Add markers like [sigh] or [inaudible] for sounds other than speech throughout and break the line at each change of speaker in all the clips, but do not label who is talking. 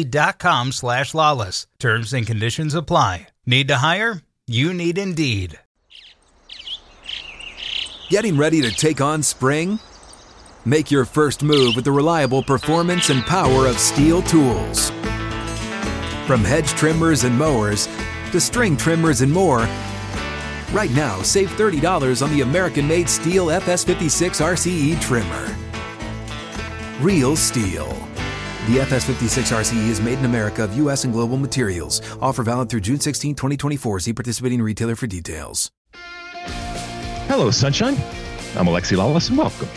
Indeed.com slash Lalas. Terms and conditions apply. Need to hire? You need Indeed.
Getting ready to take on spring? Make your first move with the reliable performance and power of STIHL tools. From hedge trimmers and mowers to string trimmers and more, right now save $30 on the American made STIHL FS56 RCE trimmer. Real STIHL. The FS56 RCE is made in America of U.S. and global materials. Offer valid through June 16, 2024. See participating retailer for details.
Hello, Sunshine. I'm Alexi Lalas, and welcome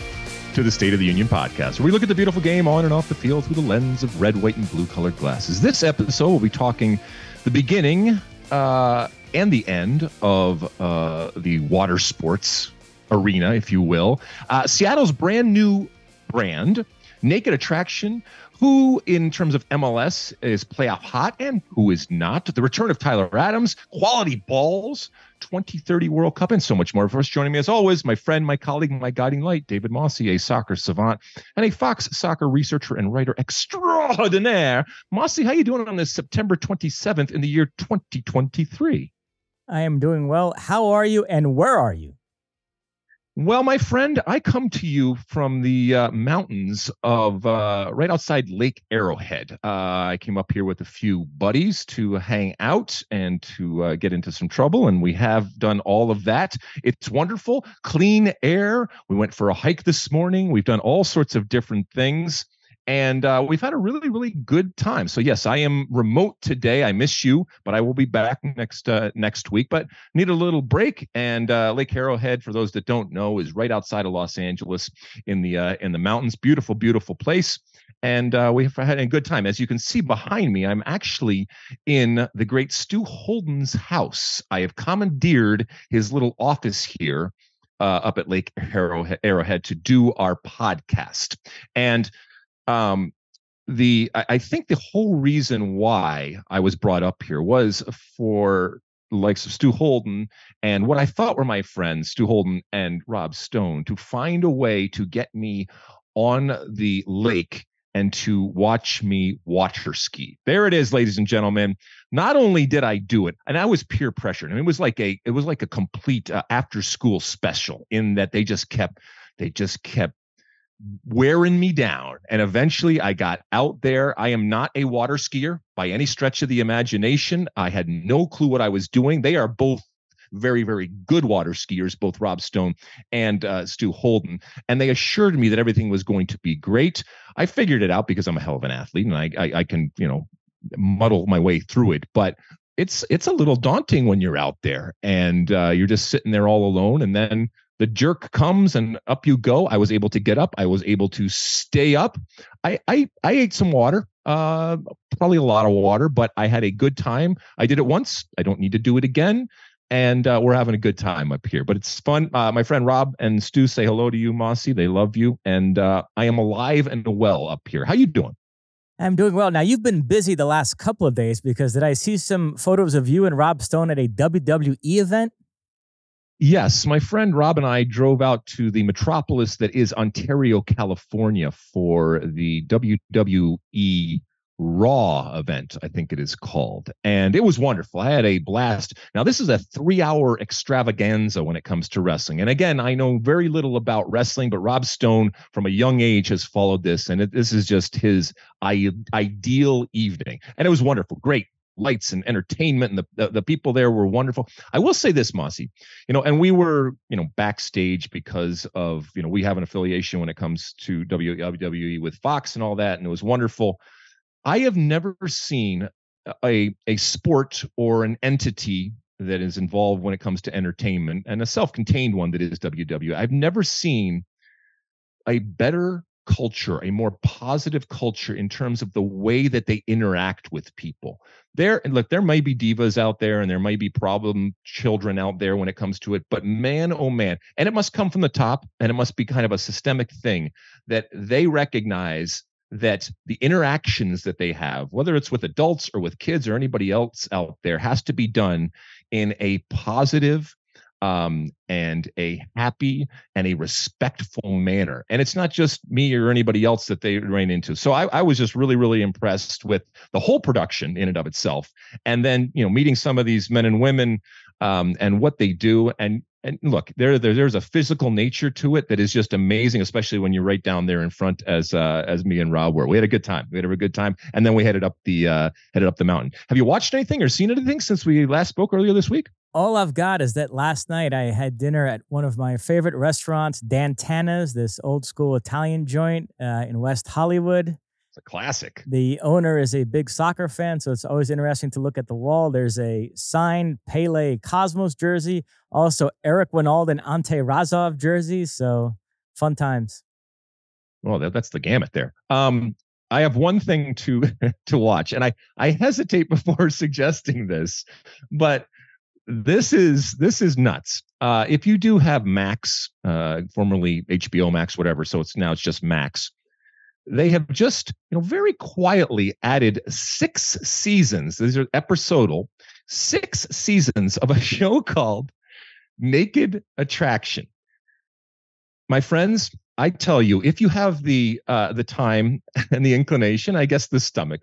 to the State of the Union podcast, where we look at the beautiful game on and off the field through the lens of red, white, and blue colored glasses. This episode, we'll be talking the beginning uh, and the end of uh, the water sports arena, if you will. Uh, Seattle's brand new brand, Naked Attraction who, in terms of MLS, is playoff hot and who is not. The return of Tyler Adams, quality balls, 2030 World Cup, and so much more. First, joining me as always, my friend, my colleague, my guiding light, David Mosse, a soccer savant and a Fox soccer researcher and writer extraordinaire. Mosse, how are you doing on this September 27th in the year 2023?
I am doing well. How are you, and where are you?
Well, my friend, I come to you from the uh, mountains of uh, right outside Lake Arrowhead. Uh, I came up here with a few buddies to hang out and to uh, get into some trouble, and we have done all of that. It's wonderful, clean air. We went for a hike this morning. We've done all sorts of different things and uh, we've had a really really good time. So yes i am remote today. I miss you but i will be back next uh, next week. But need a little break and uh, lake arrowhead for those that don't know is right outside of los angeles in the uh, in the mountains. Beautiful beautiful place and uh, we've had a good time. As you can see behind me i'm actually in the great stu holden's house. I have commandeered his little office here uh, up at lake arrowhead, arrowhead to do our podcast. And um, the I, I think the whole reason why I was brought up here was for likes of Stu Holden and what I thought were my friends, Stu Holden and Rob Stone, to find a way to get me on the lake and to watch me water ski. There it is, ladies and gentlemen. Not only did I do it, and I was peer pressured. I mean, it was like a it was like a complete uh, after school special in that they just kept they just kept wearing me down. And eventually I got out there. I am not a water skier by any stretch of the imagination. I had no clue what I was doing. They are both very, very good water skiers, both Rob Stone and uh, Stu Holden. And they assured me that everything was going to be great. I figured it out because I'm a hell of an athlete and I, I, I can, you know, muddle my way through it. But it's it's a little daunting when you're out there and uh, you're just sitting there all alone and then the jerk comes and up you go. I was able to get up. I was able to stay up. I I, I ate some water, uh, probably a lot of water, but I had a good time. I did it once. I don't need to do it again. And uh, we're having a good time up here. But it's fun. Uh, my friend Rob and Stu say hello to you, Mossy. They love you, and uh, I am alive and well up here. How you doing?
I'm doing well. Now you've been busy the last couple of days because did I see some photos of you and Rob Stone at a WWE event?
Yes, my friend Rob and I drove out to the metropolis that is Ontario, California for the WWE Raw event, I think it is called. And it was wonderful. I had a blast. Now, this is a three hour extravaganza when it comes to wrestling. And again, I know very little about wrestling, but Rob Stone from a young age has followed this. And it, this is just his I- ideal evening. And it was wonderful. Great lights and entertainment, and the, the, the people there were wonderful. I will say this, Mossy, you know, and we were you know backstage because of you know we have an affiliation when it comes to WWE with Fox and all that, and it was wonderful. I have never seen a a sport or an entity that is involved when it comes to entertainment and a self-contained one that is WWE. I've never seen a better culture, a more positive culture in terms of the way that they interact with people. There, and look, there may be divas out there and there might be problem children out there when it comes to it, but man, oh man, and it must come from the top and it must be kind of a systemic thing that they recognize that the interactions that they have, whether it's with adults or with kids or anybody else out there, has to be done in a positive um, and a happy and a respectful manner. And it's not just me or anybody else that they ran into. So I, I, was just really, really impressed with the whole production in and of itself. And then, you know, meeting some of these men and women um, and what they do. And and look, there, there there's a physical nature to it that is just amazing, especially when you're right down there in front as uh, as me and Rob were. We had a good time. We had a good time, and then we headed up the uh, headed up the mountain. Have you watched anything or seen anything since we last spoke earlier this week?
All I've got is that last night I had dinner at one of my favorite restaurants, Dan Tana's, this old school Italian joint uh, in West Hollywood.
It's a classic.
The owner is a big soccer fan, so it's always interesting to look at the wall. There's a signed Pele Cosmos jersey, also Eric Wynalda and Ante Razov jerseys. So fun times.
Well, that, that's the gamut there. Um, I have one thing to [laughs] to watch, and I I hesitate [laughs] before suggesting this, but this is this is nuts. Uh, if you do have Max, uh, formerly HBO Max, whatever, so it's now it's just Max they have just you know very quietly added six seasons these are episodal six seasons of a [laughs] show called naked attraction. My friends i tell you if you have the uh, the time [laughs] and the inclination i guess the stomach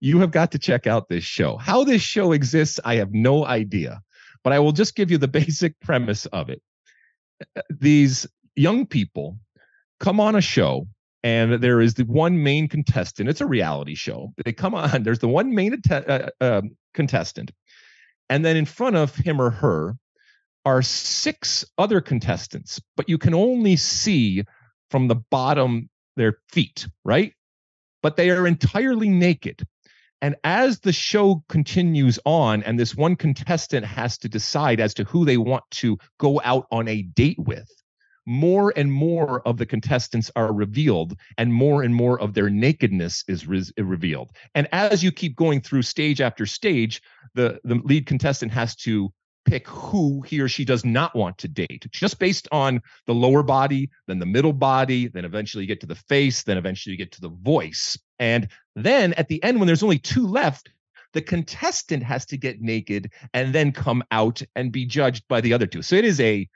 you have got to check out this show. How this show exists i have no idea but i will just give you the [laughs] basic premise of it these young people come on a show and there is the one main contestant. It's a reality show. They come on. There's the one main att- uh, uh, contestant, and then in front of him or her are six other contestants, but you can only see from the bottom their feet, right? But they are entirely naked. And as the show continues on, and this one contestant has to decide as to who they want to go out on a date with, more and more of the contestants are revealed and more and more of their nakedness is re- revealed. And as you keep going through stage after stage the the lead contestant has to pick who he or she does not want to date just based on the lower body then the middle body then eventually you get to the face then eventually you get to the voice and then at the end when there's only two left the contestant has to get naked and then come out and be judged by the other two so it is a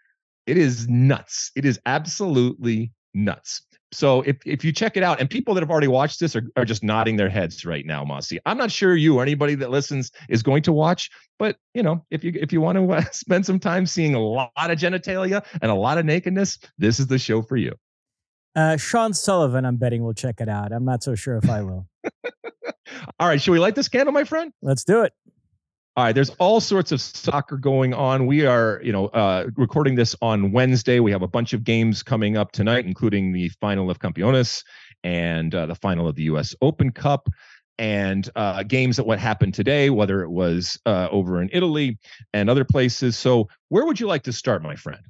it is nuts. It is absolutely nuts. So if, if you check it out, and people that have already watched this are, are just nodding their heads right now, Mossy. I'm not sure you or anybody that listens is going to watch, but you know, if you if you want to uh, [laughs] spend some time seeing a lot of genitalia and a lot of nakedness, this is the show for you.
Uh, Sean Sullivan, I'm betting will check it out. I'm not so sure if I will. [laughs]
All right, should we light this candle, my friend?
Let's do it.
All right, there's all sorts of soccer going on. We are, you know, uh, recording this on Wednesday. We have a bunch of games coming up tonight, including the final of Campeones and uh, the final of the U.S. Open Cup, and uh, games that what happened today, whether it was uh, over in Italy and other places. So, where would you like to start, my friend?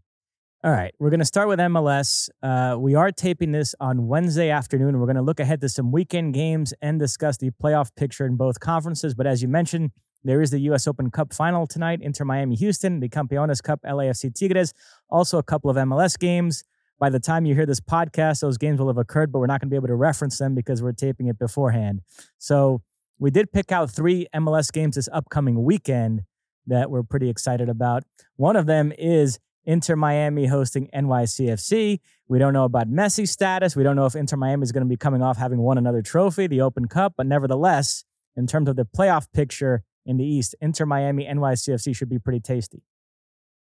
All right, we're going to start with MLS. Uh, we are taping this on Wednesday afternoon. We're going to look ahead to some weekend games and discuss the playoff picture in both conferences. But as you mentioned, there is the U.S. Open Cup final tonight, Inter Miami Houston, the Campeones Cup LAFC Tigres, also a couple of MLS games. By the time you hear this podcast, those games will have occurred, but we're not going to be able to reference them because we're taping it beforehand. So we did pick out three MLS games this upcoming weekend that we're pretty excited about. One of them is Inter Miami hosting NYCFC. We don't know about Messi's status. We don't know if Inter Miami is going to be coming off having won another trophy, the Open Cup, but nevertheless, in terms of the playoff picture, in the East, Inter Miami, NYCFC should be pretty tasty.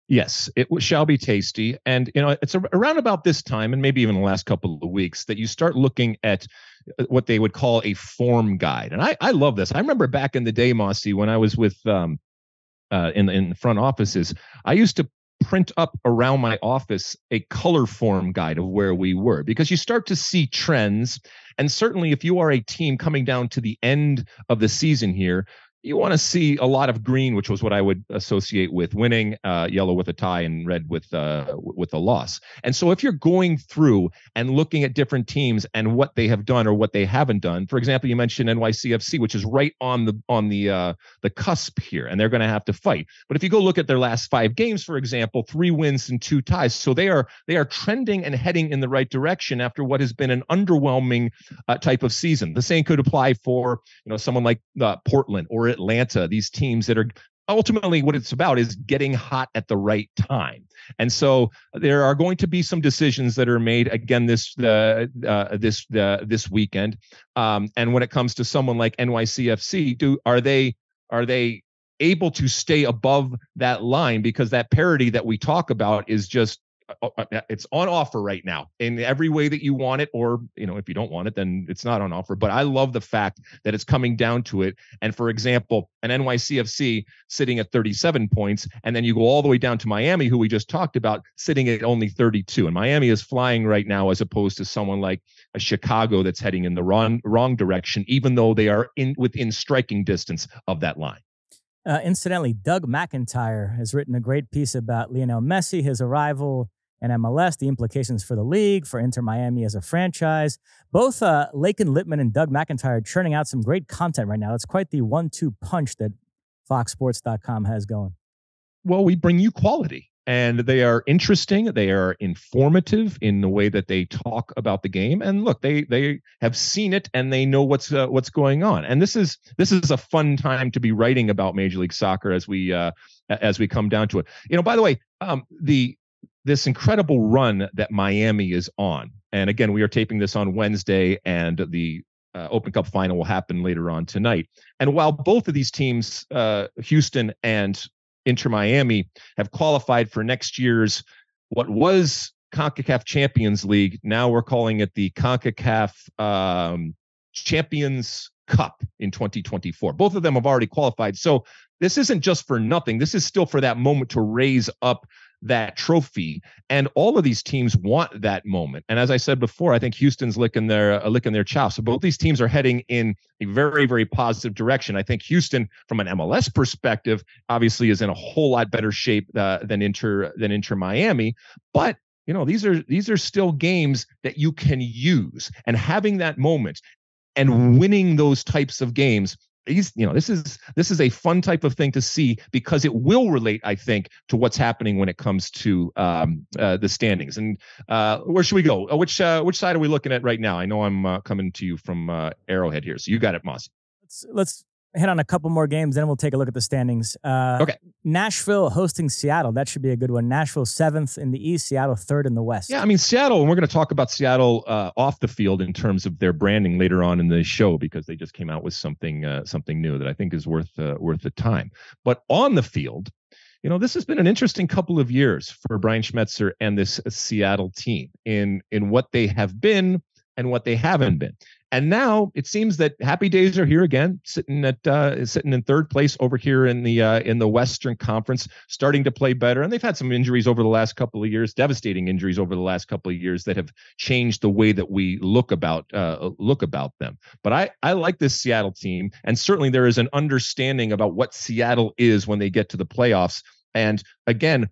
Yes, it shall be tasty. And, you know, it's around about this time, and maybe even the last couple of weeks, that you start looking at uh, what they would call a form guide. And I, I love this. I remember back in the day, Mossy, when I was with, um, uh, in, in front offices, I used to print up around my office a color form guide of where we were because you start to see trends. And certainly, if you are a team coming down to the end of the season here, you want to see a lot of green, which was what I would associate with winning, uh, yellow with a tie, and red with uh, with a loss. And so, if you're going through and looking at different teams and what they have done or what they haven't done, for example, you mentioned NYCFC, which is right on the on the uh, the cusp here, and they're going to have to fight. But if you go look at their last five games, for example, three wins and two ties, so they are they are trending and heading in the right direction after what has been an underwhelming uh, type of season. The same could apply for you know someone like uh, Portland or Atlanta, these teams that are ultimately what it's about is getting hot at the right time. And so there are going to be some decisions that are made again this uh, uh, this uh, this weekend. Um, and when it comes to someone like NYCFC do are they are they able to stay above that line? Because that parity that we talk about is just it's on offer right now in every way that you want it or you know if you don't want it then it's not on offer but i love the fact that it's coming down to it and for example an nycfc sitting at 37 points and then you go all the way down to miami who we just talked about sitting at only 32 and miami is flying right now as opposed to someone like a chicago that's heading in the wrong wrong direction even though they are in within striking distance of that line.
Uh, incidentally, Doug McIntyre has written a great piece about Lionel Messi, his arrival in MLS, the implications for the league, for Inter Miami as a franchise. Both uh, Laken Litman and Doug McIntyre churning out some great content right now. It's quite the one two punch that FoxSports.com has going.
Well, we bring you quality and they are interesting they are informative in the way that they talk about the game and look they they have seen it and they know what's uh, what's going on and this is this is a fun time to be writing about major league soccer as we uh as we come down to it you know by the way um the this incredible run that Miami is on and again we are taping this on Wednesday and the uh, Open Cup final will happen later on tonight. And while both of these teams, uh, Houston and Inter Miami have qualified for next year's what was CONCACAF Champions League. Now we're calling it the CONCACAF um, Champions Cup in 2024. Both of them have already qualified. So this isn't just for nothing. This is still for that moment to raise up that trophy. And all of these teams want that moment. And as I said before, I think Houston's licking their uh, licking their chops. So both these teams are heading in a very very positive direction. I think Houston, from an MLS perspective, obviously is in a whole lot better shape uh, than Inter than Inter Miami, but you know these are these are still games that you can use and having that moment and winning those types of games these you know this is this is a fun type of thing to see because it will relate i think to what's happening when it comes to um, uh, the standings. And uh, where should we go? Uh, which uh, which side are we looking at right now? I know i'm uh, coming to you from uh, arrowhead here so you got it moss
let's let's hit on a couple more games, then we'll take a look at the standings.
Uh, okay.
Nashville hosting Seattle. That should be a good one. Nashville seventh in the East, Seattle third in the West.
Yeah, I mean Seattle, and we're going to talk about Seattle uh, off the field in terms of their branding later on in the show because they just came out with something uh, something new that I think is worth uh, worth the time. But on the field, you know, this has been an interesting couple of years for Brian Schmetzer and this Seattle team in in what they have been and what they haven't been. And now it seems that happy days are here again, sitting at uh, sitting in third place over here in the uh, in the Western Conference, starting to play better. And they've had some injuries over the last couple of years, devastating injuries over the last couple of years that have changed the way that we look about uh, look about them. But I I like this Seattle team, and certainly there is an understanding about what Seattle is when they get to the playoffs. And again,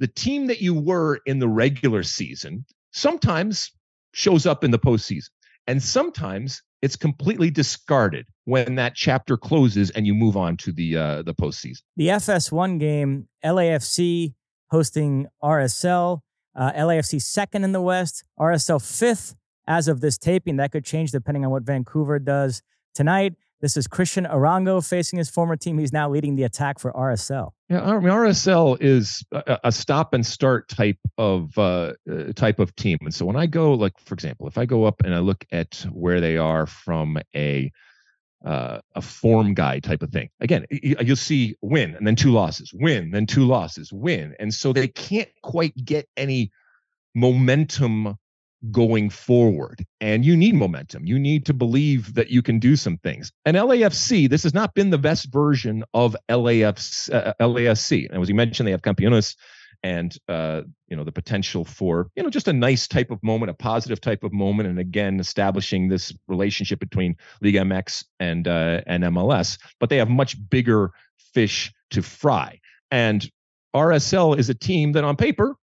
the team that you were in the regular season sometimes shows up in the postseason. And sometimes it's completely discarded when that chapter closes and you move on to the uh, the postseason.
The FS1 game, LAFC hosting RSL. Uh, LAFC second in the West, RSL fifth as of this taping. That could change depending on what Vancouver does tonight. This is Cristian Arango facing his former team. He's now leading the attack for RSL.
Yeah, I mean, RSL is a, a stop and start type of uh, uh, type of team, and so when I go, like for example, if I go up and I look at where they are from a uh, a form guy type of thing. Again, you'll see win and then two losses, win, then two losses, win. And so they can't quite get any momentum going forward. And you need momentum. You need to believe that you can do some things. And LAFC, this has not been the best version of LAFC. Uh, LAFC. And as you mentioned, they have Campeones and uh, you know the potential for you know just a nice type of moment, a positive type of moment, and again establishing this relationship between Liga MX and uh, and MLS. But they have much bigger fish to fry, and RSL is a team that on paper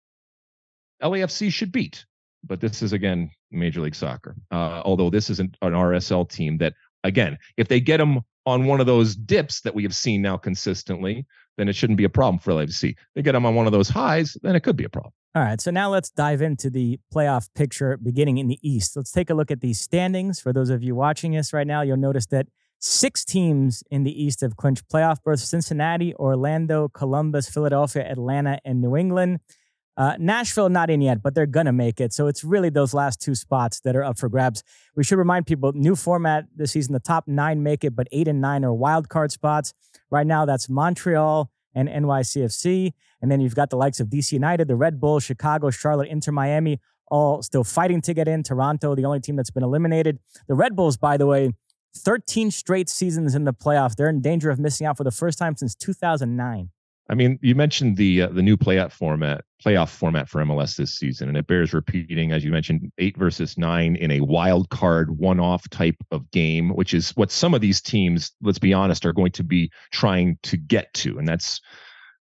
LAFC should beat. But this is again Major League Soccer. Uh, although this isn't an RSL team that again, if they get them on one of those dips that we have seen now consistently, then it shouldn't be a problem for LAFC. They get them on one of those highs, then it could be a problem.
All right, so now let's dive into the playoff picture beginning in the East. Let's take a look at these standings. For those of you watching us right now, you'll notice that six teams in the East have clinched playoff berths Cincinnati, Orlando, Columbus, Philadelphia, Atlanta, and New England. Uh, Nashville not in yet, but they're gonna make it. So it's really those last two spots that are up for grabs. We should remind people: new format this season. The top nine make it, but eight and nine are wild card spots. Right now, that's Montreal and NYCFC, and then you've got the likes of DC United, the Red Bulls, Chicago, Charlotte, Inter Miami, all still fighting to get in. Toronto, the only team that's been eliminated. The Red Bulls, by the way, 13 straight seasons in the playoffs. They're in danger of missing out for the first time since 2009.
I mean, you mentioned the uh, the new playoff format, playoff format for MLS this season, and it bears repeating, as you mentioned, eight versus nine in a wild card one-off type of game, which is what some of these teams, let's be honest, are going to be trying to get to, and that's,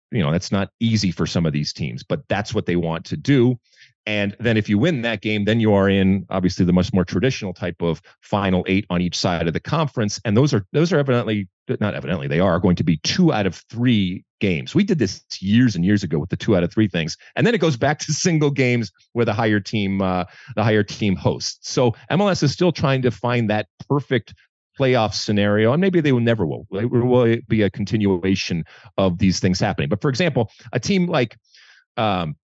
you know, that's not easy for some of these teams, but that's what they want to do. And then if you win that game, then you are in obviously the much more traditional type of final eight on each side of the conference. And those are those are evidently not evidently they are going to be two out of three games. We did this years and years ago with the two out of three things, and then it goes back to single games where the higher team uh, the higher team hosts. So MLS is still trying to find that perfect playoff scenario, and maybe they will never will. It will be a continuation of these things happening. But for example, a team like um,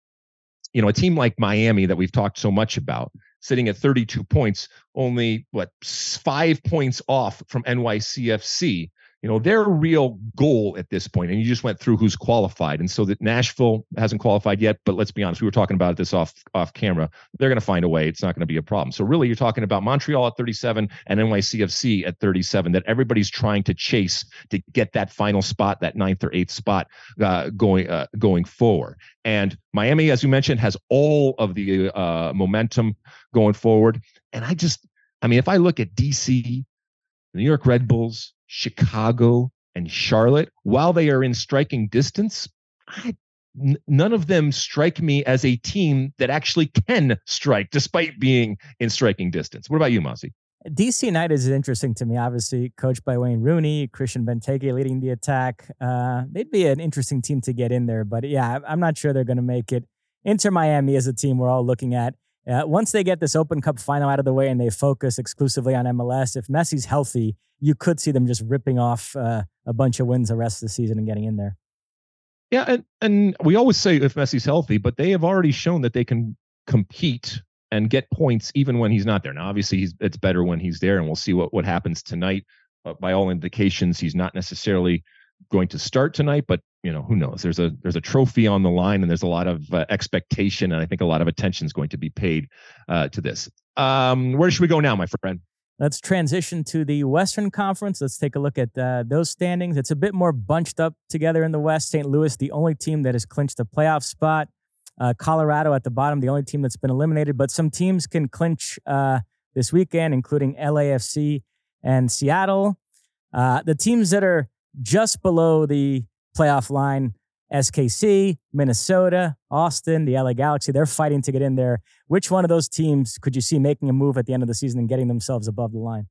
you know, a team like Miami that we've talked so much about, sitting at 32 points, only what five points off from NYCFC, you know, their real goal at this point, and you just went through who's qualified. And so that Nashville hasn't qualified yet, but let's be honest, we were talking about this off off camera. They're going to find a way. It's not going to be a problem. So really, you're talking about Montreal at 37 and NYCFC at 37 that everybody's trying to chase to get that final spot, that ninth or eighth spot uh, going uh, going forward. And Miami, as you mentioned, has all of the uh, momentum going forward. And I just, I mean, if I look at DC, New York Red Bulls, Chicago, and Charlotte, while they are in striking distance, I, n- none of them strike me as a team that actually can strike despite being in striking distance. What about you, Mossy?
DC United is interesting to me. Obviously, coached by Wayne Rooney, Christian Benteke leading the attack. Uh, they'd be an interesting team to get in there, but yeah, I'm not sure they're going to make it. Inter Miami is a team we're all looking at. Uh, once they get this Open Cup final out of the way and they focus exclusively on MLS, if Messi's healthy, you could see them just ripping off uh, a bunch of wins the rest of the season and getting in there.
Yeah, and and we always say if Messi's healthy, but they have already shown that they can compete and get points even when he's not there. Now, obviously, it's better when he's there, and we'll see what what happens tonight. But by all indications, he's not necessarily going to start tonight, but you know who knows? There's a there's a trophy on the line and there's a lot of uh, expectation and i think a lot of attention is going to be paid uh, to this. Um, where should we go now my friend?
Let's transition to the western conference. Let's take a look at uh, those standings. It's a bit more bunched up together in the west. St louis the only team that has clinched a playoff spot. Uh, colorado at the bottom the only team that's been eliminated but some teams can clinch uh, this weekend including lafc and seattle. Uh, the teams that are just below the playoff line. SKC, Minnesota, Austin, the LA Galaxy, they're fighting to get in there. Which one of those teams could you see making a move at the end of the season and getting themselves above the line?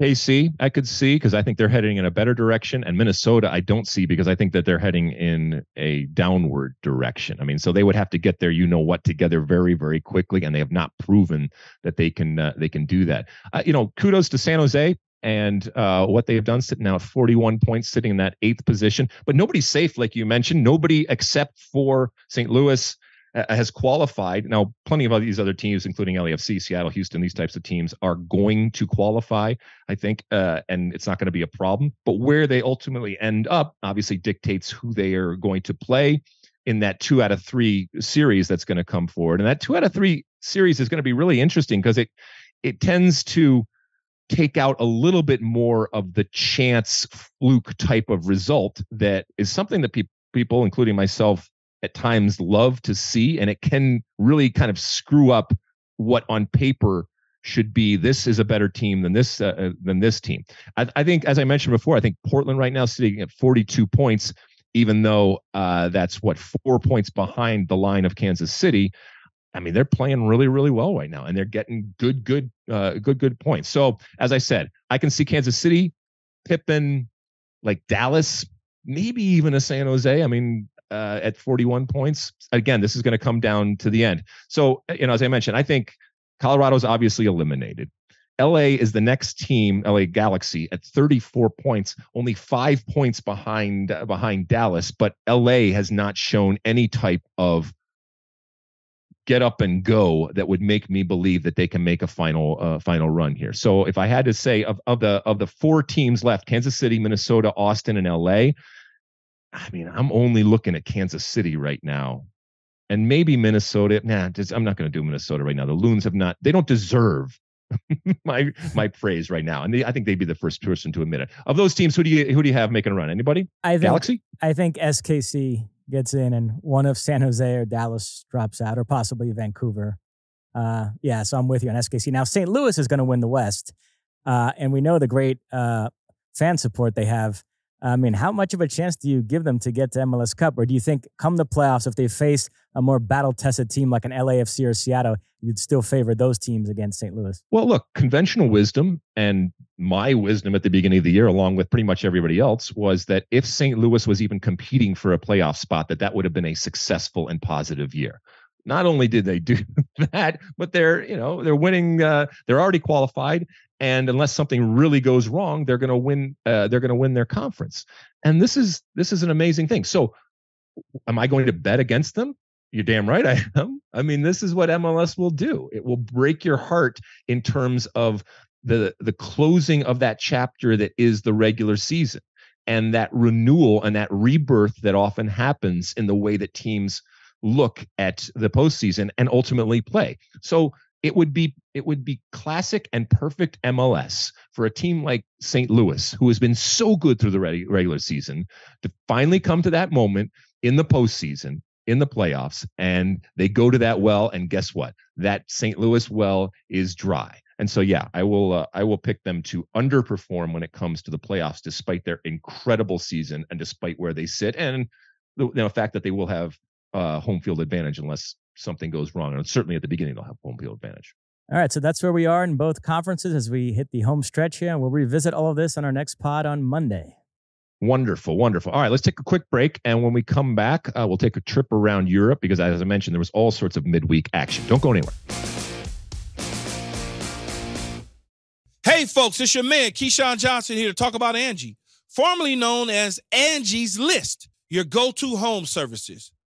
KC, I could see because I think they're heading in a better direction. And Minnesota, I don't see because I think that they're heading in a downward direction. I mean, so they would have to get their you know what together very, very quickly, and they have not proven that they can uh, they can do that. Uh, you know, kudos to San Jose and uh, what they've done, sitting now at 41 points, sitting in that eighth position. But nobody's safe, like you mentioned. Nobody except for St. Louis has qualified. Now, plenty of these other teams, including LAFC, Seattle, Houston, these types of teams are going to qualify, I think, uh, and it's not going to be a problem. But where they ultimately end up obviously dictates who they are going to play in that two out of three series that's going to come forward. And that two out of three series is going to be really interesting because it it tends to take out a little bit more of the chance fluke type of result that is something that pe- people, including myself, at times love to see, and it can really kind of screw up what on paper should be. This is a better team than this uh, uh than this team. I, I, think, as I mentioned before, I think Portland right now sitting at 42 points, even though uh, that's what four points behind the line of Kansas City. I mean, they're playing really, really well right now, and they're getting good, good, uh, good, good points. So, as I said, I can see Kansas City, Pippen, like Dallas, maybe even a San Jose. I mean, uh, at 41 points. Again, this is going to come down to the end. So, you know, as I mentioned, I think Colorado's obviously eliminated. LA is the next team, LA Galaxy, at 34 points, only five points behind behind Dallas. But LA has not shown any type of get up and go that would make me believe that they can make a final uh, final run here. So if I had to say of, of the of the four teams left, Kansas City, Minnesota, Austin, and LA, I mean, I'm only looking at Kansas City right now, and maybe Minnesota. Nah, just, I'm not going to do Minnesota right now. The Loons have not. They don't deserve [laughs] my my praise right now, and they, I think they'd be the first person to admit it. Of those teams, who do you who do you have making a run? Anybody?
I think,
Galaxy.
I think SKC gets in, and one of San Jose or Dallas drops out, or possibly Vancouver. Uh, yeah, so I'm with you on SKC. Now St. Louis is going to win the West, uh, and we know the great uh, fan support they have I mean, how much of a chance do you give them to get to MLS Cup? Or do you think come the playoffs, if they face a more battle tested team like an LAFC or Seattle, you'd still favor those teams against St. Louis?
Well, look, conventional wisdom and my wisdom at the beginning of the year, along with pretty much everybody else, was that if St. Louis was even competing for a playoff spot, that that would have been a successful and positive year not only did they do [laughs] that, but they're you know they're winning. Uh, they're already qualified, and unless something really goes wrong they're going to win uh, they're going to win their conference. And this is this is an amazing thing. So am i going to bet against them? You're damn right i am. I mean this is what mls will do. It will break your heart in terms of the the closing of that chapter that is the regular season and that renewal and that rebirth that often happens in the way that teams look at the postseason and ultimately play so it would be it would be classic and perfect MLS for a team like St. Louis, who has been so good through the regular season, to finally come to that moment in the postseason, in the playoffs, and they go to that well, and guess what? That St. Louis well is dry. And so, yeah, I will uh, I will pick them to underperform when it comes to the playoffs, despite their incredible season and despite where they sit, and the, fact that they will have uh, home field advantage unless something goes wrong. And certainly at the beginning, they'll have home field advantage.
All right, so that's where we are in both conferences as we hit the home stretch here, and we'll revisit all of this on our next pod on Monday.
Wonderful, wonderful. All right, let's take a quick break, and when we come back, uh, we'll take a trip around Europe because, as I mentioned, there was all sorts of midweek action. Don't go anywhere.
Hey, folks, it's your man Keyshawn Johnson here to talk about Angie, formerly known as Angie's List, your go-to home services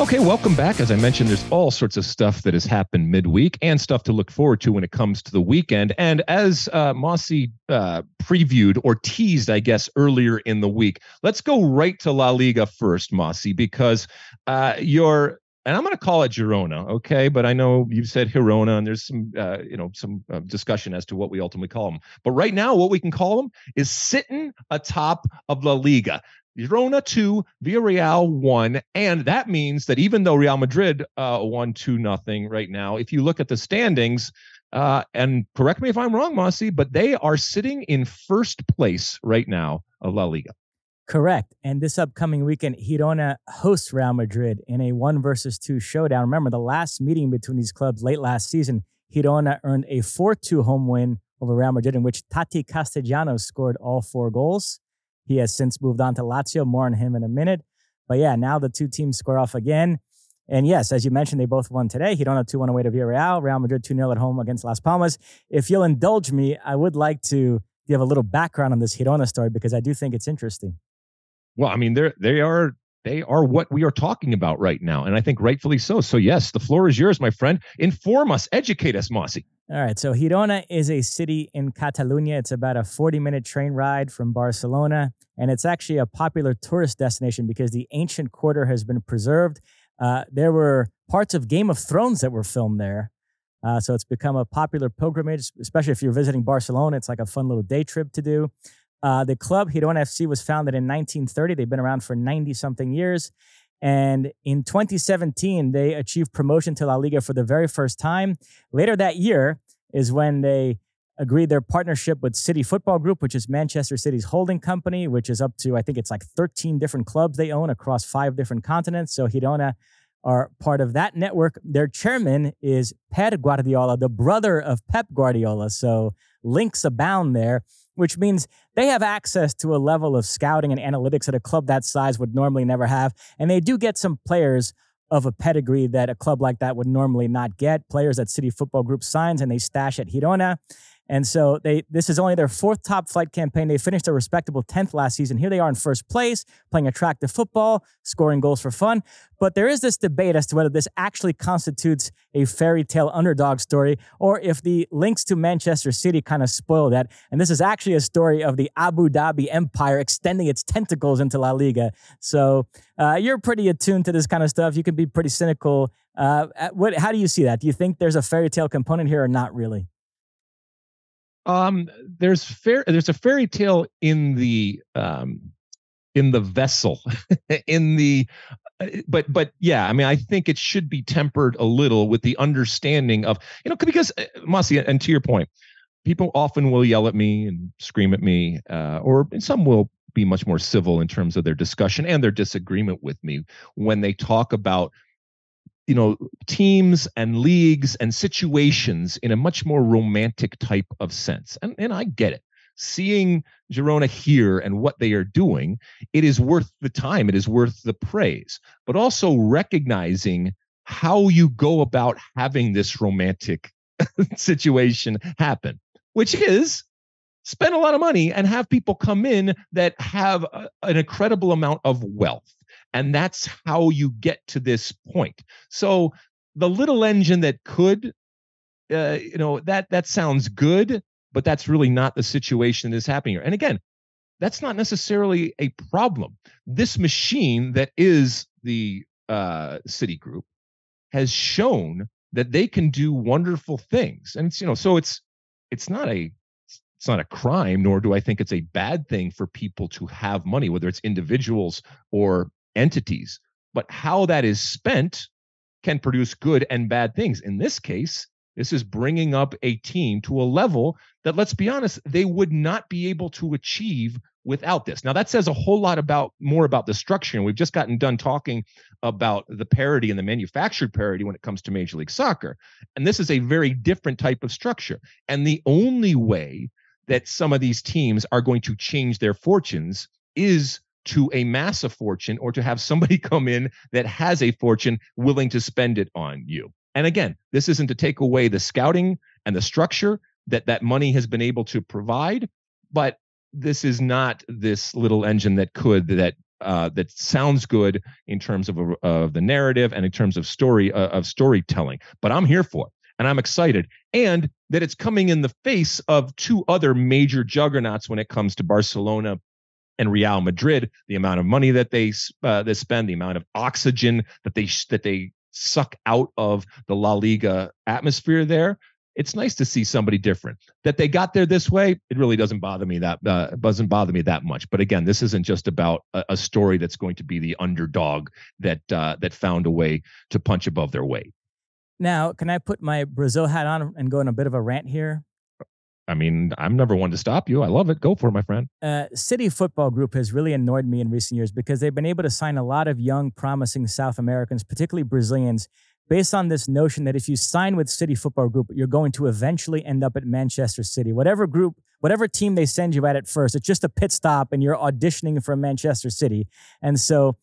Okay, welcome back. As I mentioned, there's all sorts of stuff that has happened midweek and stuff to look forward to when it comes to the weekend. And as uh, Mosse uh, previewed or teased, I guess, earlier in the week, let's go right to La Liga first, Mossy, because uh, your and I'm going to call it Girona, okay? But I know you've said Girona, and there's some, uh, you know, some uh, discussion as to what we ultimately call them. But right now, what we can call them is sitting atop of La Liga. Girona 2, Villarreal 1. And that means that even though Real Madrid uh, won 2 nothing right now, if you look at the standings, uh, and correct me if I'm wrong, Mosse, but they are sitting in first place right now of La Liga.
Correct. And this upcoming weekend, Girona hosts Real Madrid in a one versus two showdown. Remember, the last meeting between these clubs late last season, Girona earned a 4 2 home win over Real Madrid, in which Tati Castellanos scored all four goals. He has since moved on to Lazio. More on him in a minute. But yeah, now the two teams square off again. And yes, as you mentioned, they both won today. Girona 2 1 away to Villarreal, Real Madrid 2 0 at home against Las Palmas. If you'll indulge me, I would like to give a little background on this Girona story because I do think it's interesting.
Well, I mean, they're they are they are what we are talking about right now, and I think rightfully so. So yes, the floor is yours, my friend. Inform us, educate us, Mosse.
All right. So Girona is a city in Catalonia. It's about a 40 minute train ride from Barcelona. And it's actually a popular tourist destination because the ancient quarter has been preserved. Uh, there were parts of Game of Thrones that were filmed there. Uh, so it's become a popular pilgrimage, especially if you're visiting Barcelona. It's like a fun little day trip to do. Uh, the club, Girona FC, was founded in 1930. They've been around for 90 something years. And in 2017, they achieved promotion to La Liga for the very first time. Later that year is when they agreed their partnership with City Football Group, which is Manchester City's holding company, which is up to, I think it's like 13 different clubs they own across five different continents. So Girona are part of that network. Their chairman is Pere Guardiola, the brother of Pep Guardiola. So links abound there which means they have access to a level of scouting and analytics that a club that size would normally never have. And they do get some players of a pedigree that a club like that would normally not get. Players that City Football Group signs and they stash at Girona. And so they this is only their fourth top flight campaign. They finished a respectable 10th last season. Here they are in first place, playing attractive football, scoring goals for fun. But there is this debate as to whether this actually constitutes a fairy tale underdog story or if the links to Manchester City kind of spoil that. And this is actually a story of the Abu Dhabi Empire extending its tentacles into La Liga. So uh, you're pretty attuned to this kind of stuff. You can be pretty cynical. Uh, what, how do you see that? Do you think there's a fairy tale component here or not really?
Um there's fair there's a fairy tale in the um in the vessel [laughs] in the uh, but but yeah i mean i think it should be tempered a little with the understanding of you know because uh, and to your point people often will yell at me and scream at me uh, or some will be much more civil in terms of their discussion and their disagreement with me when they talk about you know teams and leagues and situations in a much more romantic type of sense. And and I get it. Seeing Girona here and what they are doing it is worth the time. It is worth the praise. But also recognizing how you go about having this romantic [laughs] situation happen which is spend a lot of money and have people come in that have a, an incredible amount of wealth and that's how you get to this point. So the little engine that could, uh, you know, that that sounds good, but that's really not the situation that is happening here. And again, that's not necessarily a problem. This machine that is the uh, City Group has shown that they can do wonderful things, and it's you know, so it's it's not a it's not a crime, nor do I think it's a bad thing for people to have money, whether it's individuals or entities. But how that is spent can produce good and bad things. In this case, this is bringing up a team to a level that, let's be honest, they would not be able to achieve without this. Now, that says a whole lot about more about the structure. And we've just gotten done talking about the parity and the manufactured parity when it comes to Major League Soccer. And this is a very different type of structure. And the only way that some of these teams are going to change their fortunes is to amass a fortune or to have somebody [laughs] come in that has a fortune willing to spend it on you. And again, this isn't to take away the scouting and the structure that that money has been able to provide, but this is not this little engine that could that uh, that sounds good in terms of, of the narrative and in terms of story uh, of storytelling. But I'm here for it, and I'm excited, and that it's coming in the face of two other major juggernauts when it comes to Barcelona and Real Madrid. The amount of money that they uh, they spend, the amount of oxygen that they that they suck out of the La Liga atmosphere there it's nice to see somebody different. That they got there this way, it really doesn't bother me that uh, doesn't bother me that much. But again, this isn't just about a, a story that's going to be the underdog that uh, that found a way to punch above their weight.
Now, can I put my Brazil hat on and go in a bit of a rant here?
I mean, I'm never one to stop you. I love it. Go for it, my friend.
Uh, City Football Group has really annoyed me in recent years because they've been able to sign a lot of young, promising South Americans, particularly Brazilians, based on this notion that if you sign with City Football Group, you're going to eventually end up at Manchester City. Whatever group, whatever team they send you at at first, it's just a pit stop and you're auditioning for Manchester City. And so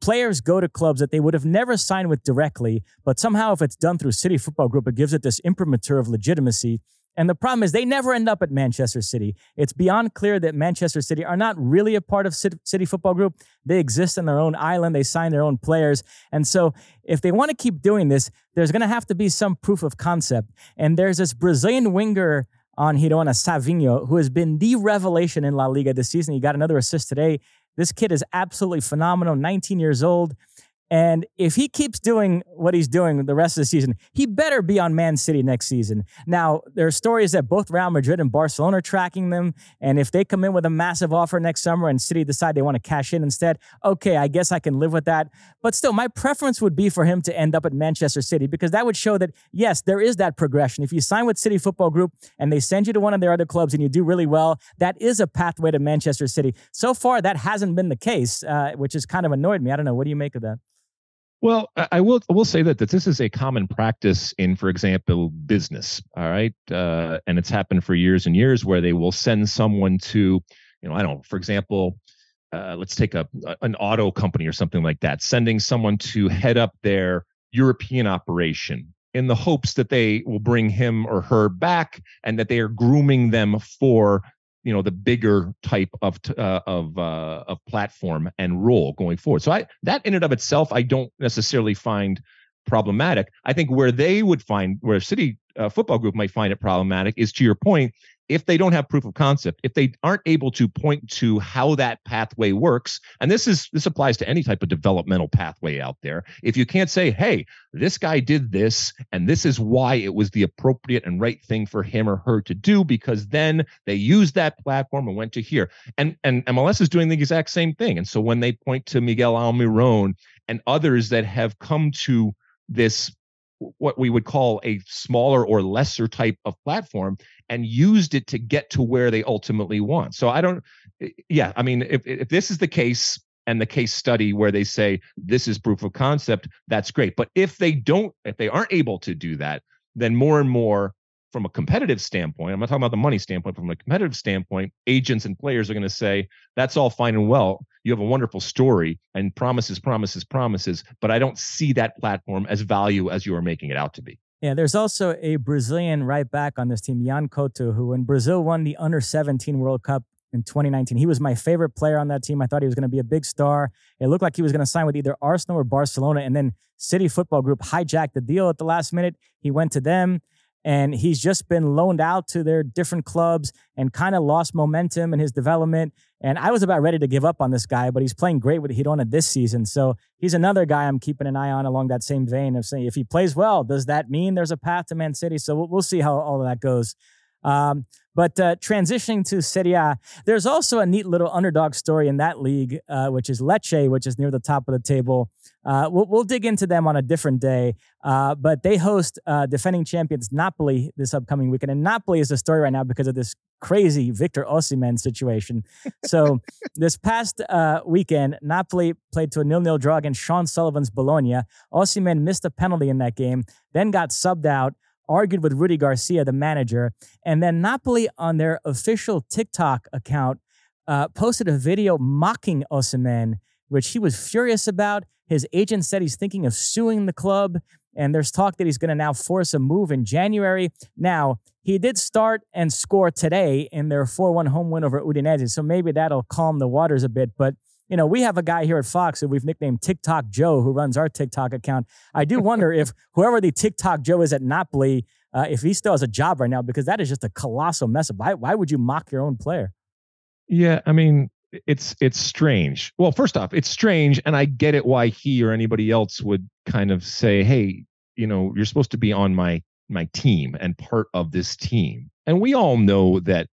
players go to clubs that they would have never signed with directly, but somehow if it's done through City Football Group, it gives it this imprimatur of legitimacy and the problem is they never end up at Manchester City. It's beyond clear that Manchester City are not really a part of City Football Group. They exist in their own island. They sign their own players. And so if they want to keep doing this, there's going to have to be some proof of concept. And there's this Brazilian winger on Girona, Savinho, who has been the revelation in La Liga this season. He got another assist today. This kid is absolutely phenomenal, 19 years old. And if he keeps doing what he's doing the rest of the season, he better be on Man City next season. Now, there are stories that both Real Madrid and Barcelona are tracking them. And if they come in with a massive offer next summer and City decide they want to cash in instead, okay, I guess I can live with that. But still, my preference would be for him to end up at Manchester City because that would show that, yes, there is that progression. If you sign with City Football Group and they send you to one of their other clubs and you do really well, that is a pathway to Manchester City. So far, that hasn't been the case, uh, which has kind of annoyed me. I don't know. What do you make of that?
Well, I will I will say that, that this is a common practice in, for example, business. All right, uh, and it's happened for years and years where they will send someone to, you know, I don't, for example, uh, let's take a an auto company or something like that, sending someone to head up their European operation in the hopes that they will bring him or her back and that they are grooming them for you know the bigger type of uh, of uh, of platform and role going forward. So I that in and of itself I don't necessarily find problematic. I think where they would find where City uh, Football Group might find it problematic is to your point if they don't have proof of concept, if they aren't able to point to how that pathway works, and this is this applies to any type of developmental pathway out there, if you can't say, hey, this guy did this, and this is why it was the appropriate and right thing for him or her to do, because then they used that platform and went to here. And and MLS is doing the exact same thing. And so when they point to Miguel Almiron and others that have come to this what we would call a smaller or lesser type of platform and used it to get to where they ultimately want. So I don't eh, yeah, I mean if if this is the case and the case study where they say this is proof of concept, that's great. But if they don't if they aren't able to do that, then more and more from a competitive standpoint, I'm not talking about the money standpoint, from a competitive standpoint, agents and players are going to say, that's all fine and well. You have a wonderful story and promises, promises, promises, but I don't see that platform as value as you are making it out to be.
Yeah, there's also a Brazilian right back on this team, Yan Couto, who when Brazil won the under 17 World Cup in 2019, he was my favorite player on that team. I thought he was going to be a big star. It looked like he was going to sign with either Arsenal or Barcelona, and then City Football Group hijacked the deal at the last minute. He went to them and he's just been loaned out to their different clubs and kind of lost momentum in his development. And I was about ready to give up on this guy, but he's playing great with Girona this season. So he's another guy I'm keeping an eye on along that same vein of saying if he plays well, does that mean there's a path to Man City? So we'll, we'll see how all of that goes. Um, but uh, transitioning to Serie A, there's also a neat little underdog story in that league, uh, which is Lecce, which is near the top of the table. Uh, we'll, we'll, dig into them on a different day, uh, but they host uh, defending champions Napoli this upcoming weekend. And Napoli is a story right now because of this crazy Victor Osimhen situation. So [laughs] this past uh, weekend, Napoli played to a nil-nil draw against Sean Sullivan's Bologna. Osimhen missed a penalty in that game, then got subbed out argued with Rudi Garcia, the manager. And then Napoli, on their official TikTok account, uh, posted a video mocking Osimhen, which he was furious about. His agent said he's thinking of suing the club, and there's talk that he's going to now force a move in January. Now, he did start and score today in their 4 1 home win over Udinese, so maybe that'll calm the waters a bit. But you know, we have a guy here at Fox who we've nicknamed TikTok Joe, who runs our TikTok account. I do wonder if whoever the TikTok Joe is at Napoli, uh, if he still has a job right now, because that is just a colossal mess. Why, why would you mock your own player?
Yeah, I mean, it's it's strange. Well, first off, it's strange, and I get it why he or anybody else would kind of say, "Hey, you know, you're supposed to be on my my team and part of this team." And we all know that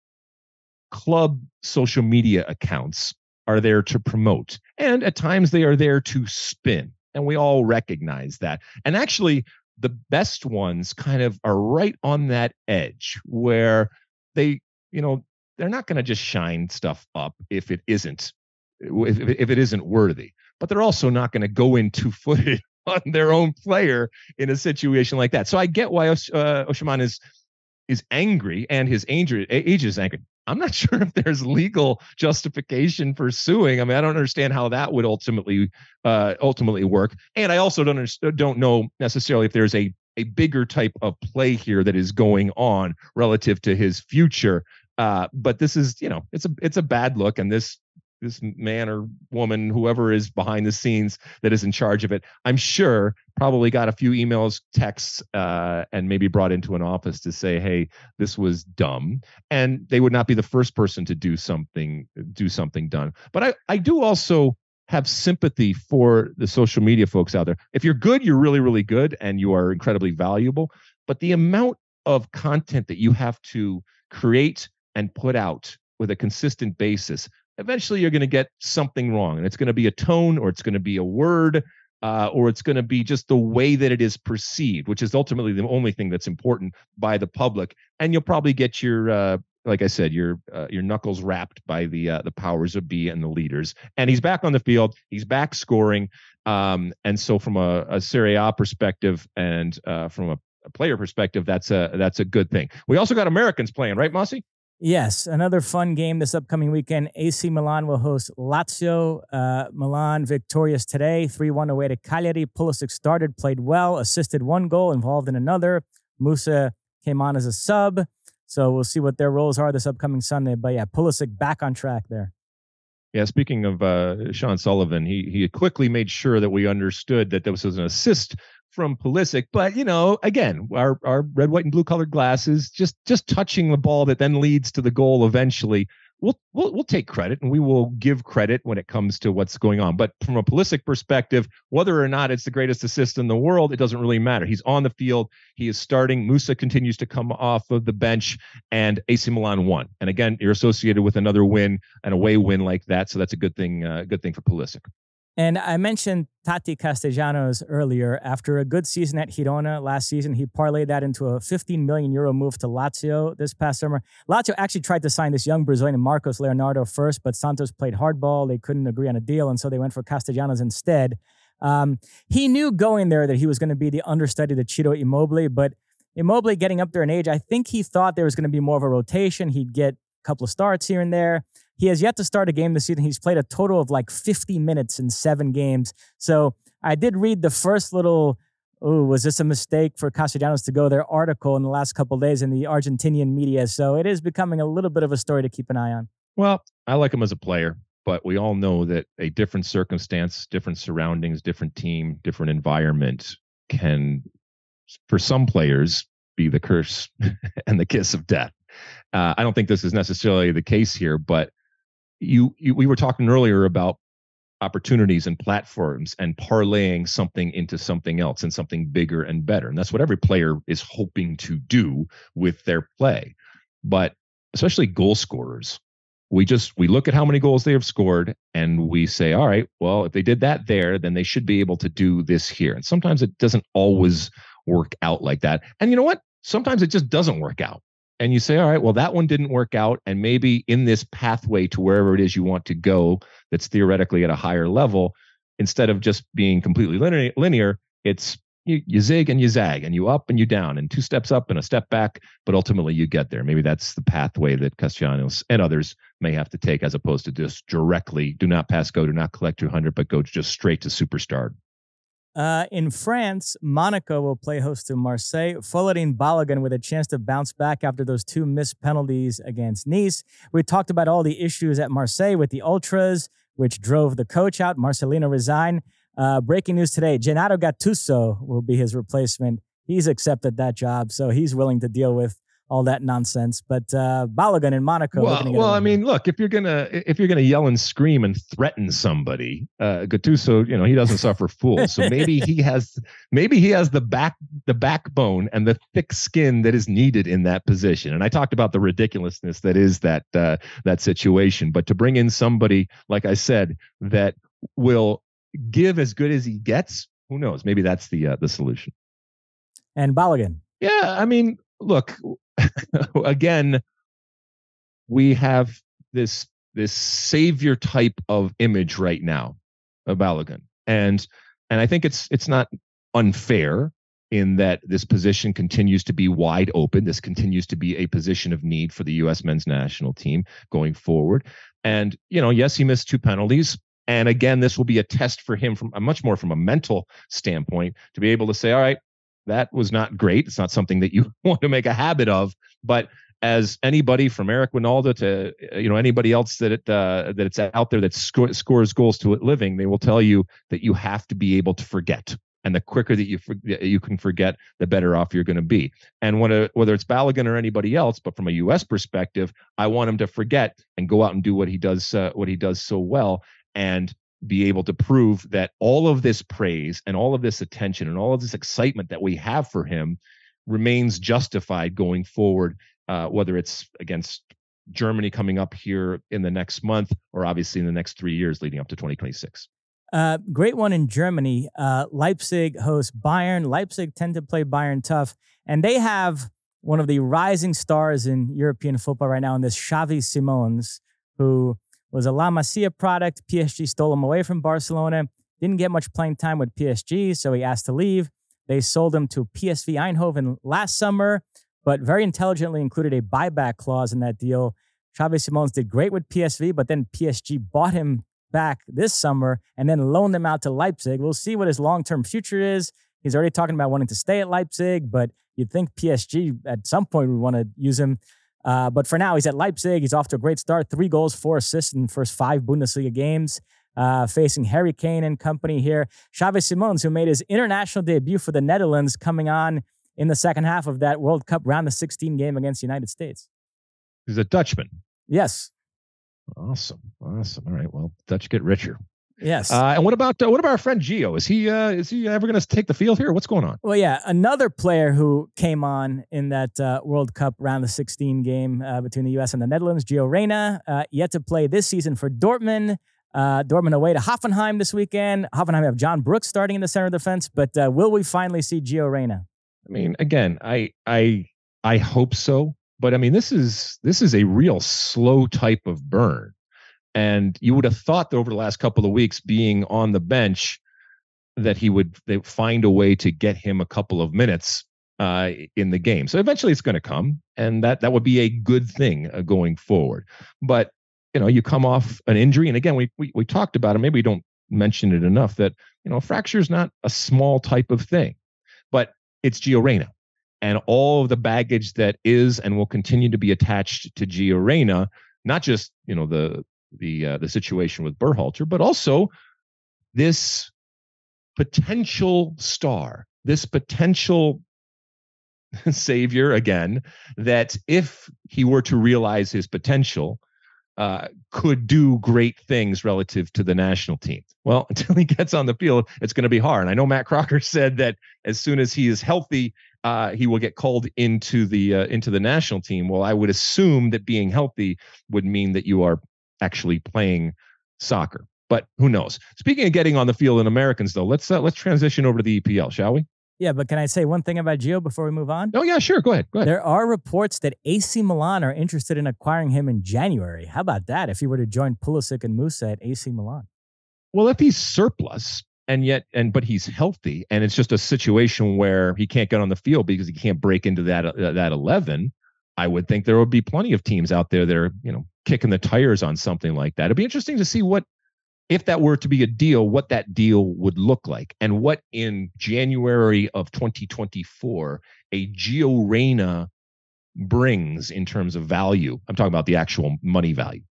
club social media accounts are there to promote, and at times they are there to spin, and we all recognize that. And actually, the best ones kind of are right on that edge where they, you know, they're not going to just shine stuff up if it isn't if, if it isn't worthy but they're also not going to go in two [laughs] footage on their own player in a situation like that so i get why Osh, uh, Osimhen is is angry and his age, age is angry i'm not [laughs] sure if there's legal justification for suing. I mean i don't understand how that would ultimately uh, ultimately work. And i also don't understand, don't know necessarily if there's a a bigger type of play here that is going on relative to his future. Uh, but this is, you know, it's a it's a bad look, and this this man or woman, whoever is behind the scenes that is in charge of it, I'm sure probably got a few emails, texts, uh, and maybe brought into an office to say, "Hey, this was dumb," and they would not be the first person to do something do something done. But I I do also have sympathy for the social media folks out there. If you're good, you're really really good, and you are incredibly valuable. But the amount of content that you have to create and put out with a consistent basis, eventually you're going to get something wrong. And it's going to be a tone or it's going to be a word uh, or it's going to be just the way that it is perceived, which is ultimately the only thing that's important by the public. And you'll probably get your, uh, like I said, your uh, your knuckles rapped by the uh, the powers of be and the leaders. And he's back on the field. He's back scoring. Um, and so, from a, a Serie A perspective and uh, from a, a player perspective, that's a that's a good thing. We also got Americans playing, right, Mosse?
Yes, another fun game this upcoming weekend. AC Milan will host Lazio. Uh, Milan victorious today, 3 1 away to Cagliari. Pulisic started, played well, assisted one goal, involved in another. Musah came on as a sub. So we'll see what their roles are this upcoming Sunday. But yeah, Pulisic back on track there.
Yeah, speaking of uh, Sean Sullivan, he he quickly made sure that we understood that this was an assist from Pulisic, but you know, again, our our red, white, and blue colored glasses, just just touching the ball that then leads to the goal eventually. We'll, we'll we'll take credit and we will give credit when it comes to what's going on. But from a Pulisic perspective, whether or not it's the greatest assist in the world, it doesn't really matter. He's on the field. He is starting. Musah continues to come off of the bench, and AC Milan won. And again, you're associated with another win, an away win like that, so that's a good thing. Uh, good thing for Pulisic.
And I mentioned Tati Castellanos earlier. After a good season at Girona last season, he parlayed that into a 15 million euro move to Lazio this past summer. Lazio actually tried to sign this young Brazilian Marcos Leonardo first, but Santos played hardball. They couldn't agree on a deal, and so they went for Castellanos instead. Um, he knew going there that he was going to be the understudy to Ciro Immobile, but Immobile getting up there in age, I think he thought there was going to be more of a rotation. He'd get a couple of starts here and there. He has yet to start a game this season. He's played a total of like 50 minutes in seven games. So I did read the first little, oh, was this a mistake for Castellanos to go there article in the last couple days in the Argentinian media. So it is becoming a little bit of a story to keep an eye on.
Well, I like him as a player, but we all know that a different circumstance, different surroundings, different team, different environment can, for some players, be the curse [laughs] and the kiss of death. Uh, I don't think this is necessarily the case here, but you, you we were talking earlier about opportunities and platforms and parlaying something into something else and something bigger and better. And that's what every player is hoping to do with their play. But especially goal scorers, we just we look at how many goals they have scored and we say, all right, well, if they did that there, then they should be able to do this here. And sometimes it doesn't always work out like that. And you know what? Sometimes it just doesn't work out and you say, all right, well, that one didn't work out. And maybe in this pathway to wherever it is you want to go, that's theoretically at a higher level, instead of just being completely linear, linear it's you, you zig and you zag and you up and you down and two steps up and a step back, but ultimately you get there. Maybe that's the pathway that Castellanos and others may have to take as opposed to just directly do not pass go, do not collect 200, but go just straight to superstar.
Uh, in France, Monaco will play host to Marseille. Folarin Balogun with a chance to bounce back after those two missed penalties against Nice. We talked about all the issues at Marseille with the Ultras, which drove the coach out. Marcelino resigned. Uh, breaking news today Gennaro Gattuso will be his replacement. He's accepted that job, so he's willing to deal with all that nonsense. But uh, Balogun in Monaco.
Well, well I mean, look, if you're gonna if you're gonna yell and scream and threaten somebody, uh, Gattuso, you know, he doesn't suffer fools. So maybe he [laughs] has maybe he has the back the backbone and the thick skin that is needed in that position. And I talked about the ridiculousness that is that uh, that situation. But to bring in somebody, like I said, that will give as good as he gets, who knows? Maybe that's the uh, the solution.
And Balogun.
Yeah, I mean, look, [laughs] again, we have this this savior type of image right now of Balogun. And and I think it's it's not unfair in that this position continues to be wide open. This continues to be a position of need for the US men's national team going forward. And, you know, yes, he missed two penalties. And again, this will be a test for him from a much more from a mental standpoint to be able to say, all right, that was not great. It's not something that you [laughs] want to make a habit of. But as anybody from Eric Wynalda to you know anybody else that it uh, that it's out there that sco- scores goals to it living, they will tell you that you have to be able to forget. And the quicker that you for, you can forget, the better off you're going to be. And when a, whether it's Balogun or anybody else, but from a U.S. perspective, I want him to forget and go out and do what he does uh, what he does so well. And be able to prove that all of this praise and all of this attention and all of this excitement that we have for him remains justified going forward, uh, whether it's against Germany coming up here in the next month or obviously in the next three years leading up to 2026.
Uh, great one in Germany. Uh, Leipzig hosts Bayern. Leipzig tend to play Bayern tough, and they have one of the rising stars in European football right now in this Xavi Simons, who was a La Masia product. PSG stole him away from Barcelona. Didn't get much playing time with PSG, so he asked to leave. They sold him to PSV Eindhoven last summer, but very intelligently included a buyback clause in that deal. Xavi Simons did great with PSV, but then PSG bought him back this summer and then loaned him out to Leipzig. We'll see what his long term future is. He's already talking about wanting to stay at Leipzig, but you'd think PSG at some point would want to use him. Uh, but for now, he's at Leipzig. He's off to a great start. Three goals, four assists in the first five Bundesliga games, uh, facing Harry Kane and company here. Xavi Simons, who made his international debut for the Netherlands, coming on in the second half of that World Cup round of 16 game against the United States.
He's a Dutchman.
Yes.
Awesome. Awesome. All right. Well, Dutch get richer.
Yes.
Uh, and what about uh, what about our friend Gio? Is he uh, is he ever going to take the field here? What's going on?
Well, yeah, another player who came on in that uh, World Cup round of 16 game uh, between the U.S. and the Netherlands, Gio Reyna, uh, yet to play this season for Dortmund. Dortmund away to Hoffenheim this weekend. Hoffenheim have John Brooks starting in the center of defense, but will we finally see Gio Reyna?
I mean, again, I I I hope so, but I mean, this is this is a real slow type of burn. And you would have thought that over the last couple of weeks, being on the bench, that he would find a way to get him a couple of minutes uh, in the game. So eventually, it's going to come, and that that would be a good thing uh, going forward. But you know, you come off an injury, and again, we we, we talked about it. Maybe we don't mention it enough that you know, a fracture is not a small type of thing, but it's Gio Reyna. And all of the baggage that is and will continue to be attached to Gio Reyna, not just you know the the uh, the situation with Berhalter, but also this potential star, this potential [laughs] savior again, that if he were to realize his potential, uh, could do great things relative to the national team. Well, [laughs] until he gets on the field, it's going to be hard. And I know Matt Crocker [laughs] said that as soon as he is healthy, uh, he will get called into the uh, into the national team. Well, I would assume that being healthy would mean that you are actually playing soccer. But who knows? Speaking of getting on the field in Americans, though, let's uh, let's transition over to the EPL, shall we?
Yeah, but can I say one thing about Gio before we move on?
Oh yeah, sure. Go ahead. Go ahead.
There are reports that AC Milan are interested in acquiring him in January. How about that? If he were to join Pulisic and Musah at AC Milan.
Well, if he's surplus and yet and but he's healthy and it's just a situation where he can't get on the field because he can't break into that uh, that 11 i would think there would be plenty of teams out there that are you know kicking the tires on something like that it'd be interesting to see what if that were to be a deal what that deal would look like and what in january of 2024 a Gio brings in terms of value i'm talking about the actual money value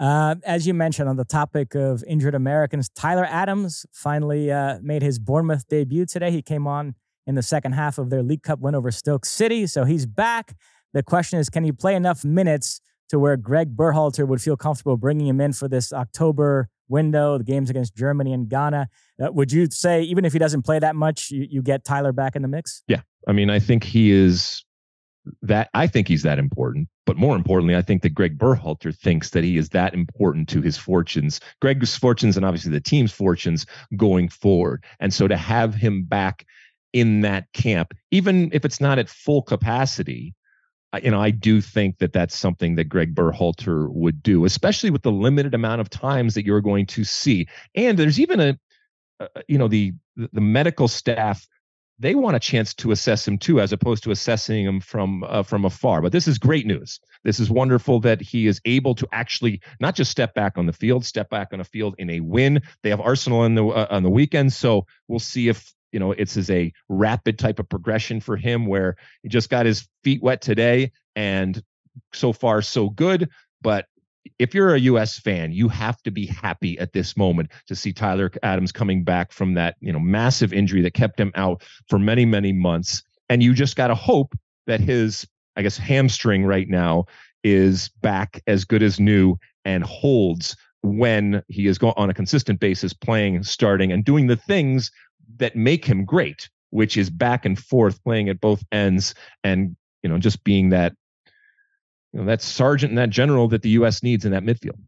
uh, as you mentioned on the topic of injured Americans, Tyler Adams finally uh, made his Bournemouth debut today. He came on in the second half of their League Cup win over Stoke City, so he's back. The question is, can he play enough minutes to where Greg Berhalter would feel comfortable bringing him in for this October window, the games against Germany and Ghana? Uh, would you say, even if he doesn't play that much, you, you get Tyler back in the mix?
Yeah, I mean, I think he is that. I think he's that important. But more importantly, I think that Greg Berhalter thinks that he is that important to his fortunes, Greg's fortunes, and obviously the team's fortunes going forward. And so to have him back in that camp, even if it's not at full capacity, you know, I do think that that's something that Greg Berhalter would do, especially with the limited amount of times that you're going to see. And there's even a, you know, the the medical staff they want a chance to assess him too, as opposed to assessing him from uh, from afar. But this is great news. This is wonderful that he is able to actually not just step back on the field, step back on a field in a win. They have Arsenal on the uh, on the weekend, so we'll see if you know it's as a rapid type of progression for him, where he just got his feet wet today, and so far so good. But if you're a US fan, you have to be happy at this moment to see Tyler Adams coming back from that, you know, massive injury that kept him out for many, many months. And you just got to hope that his, I guess, hamstring right now is back as good as new and holds when he is going on a consistent basis, playing, starting, and doing the things that make him great, which is back and forth, playing at both ends, and you know, just being that you know, that sergeant and that general that the U.S. needs in that midfield.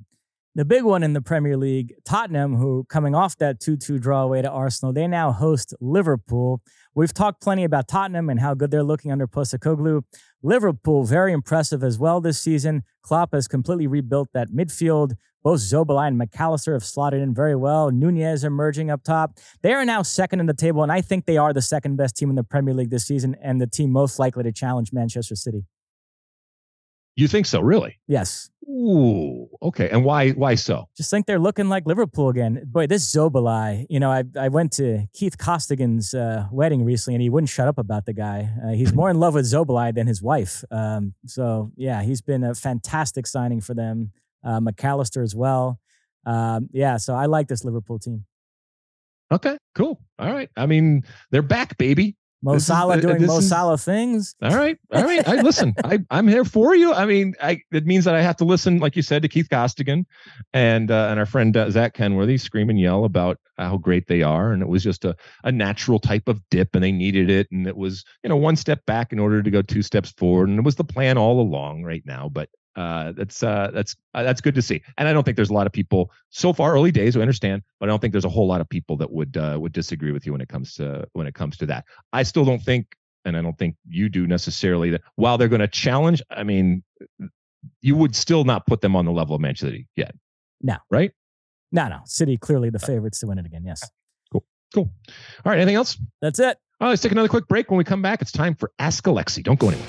The big one in the Premier League, Tottenham, who coming off that 2 2 draw away to Arsenal, they now host Liverpool. We've talked plenty about Tottenham and how good they're looking under Postecoglou. Liverpool, very impressive as well this season. Klopp has completely rebuilt that midfield. Both Szoboszlai and Mac Allister have slotted in very well. Nunez emerging up top. They are now second in the table, and I think they are the second best team in the Premier League this season and the team most likely to challenge Manchester City.
You think so, really?
Yes.
Ooh, okay. And why? Why so?
Just think they're looking like Liverpool again. Boy, this Szoboszlai. You know, I I went to Keith Costigan's uh, wedding recently, and he wouldn't shut up about the guy. Uh, he's more in love with Szoboszlai than his wife. Um, so yeah, he's been a fantastic signing for them. Uh, Mac Allister as well. Um, yeah, so I like this Liverpool team.
Okay, cool. All right. I mean, they're back, baby.
Mo Salah doing Mo Salah things.
All right, all right. I [laughs] listen. I I'm here for you. I mean, I it means that I have to listen, like you said, to Keith Costigan and uh, and our friend uh, Zach Kenworthy scream and yell about how great they are, and it was just a a natural type of dip, and they needed it, and it was you know one step back in order to go two steps forward, and it was the plan all along right now. But uh, that's uh, that's uh, that's good to see. And I don't think there's a lot of people so far early days who understand, but I don't think there's a whole lot of people that would uh, would disagree with you when it comes to when it comes to that. I still don't think, and I don't think you do necessarily that while they're going to challenge, I mean, you would still not put them on the level of Manchester City yet.
No,
right?
No, no. City clearly the favorites to win it again. Yes.
Cool. Cool. All right. Anything else?
That's it.
All right, let's take another quick break. When we come back, it's time for Ask Alexi. Don't go anywhere.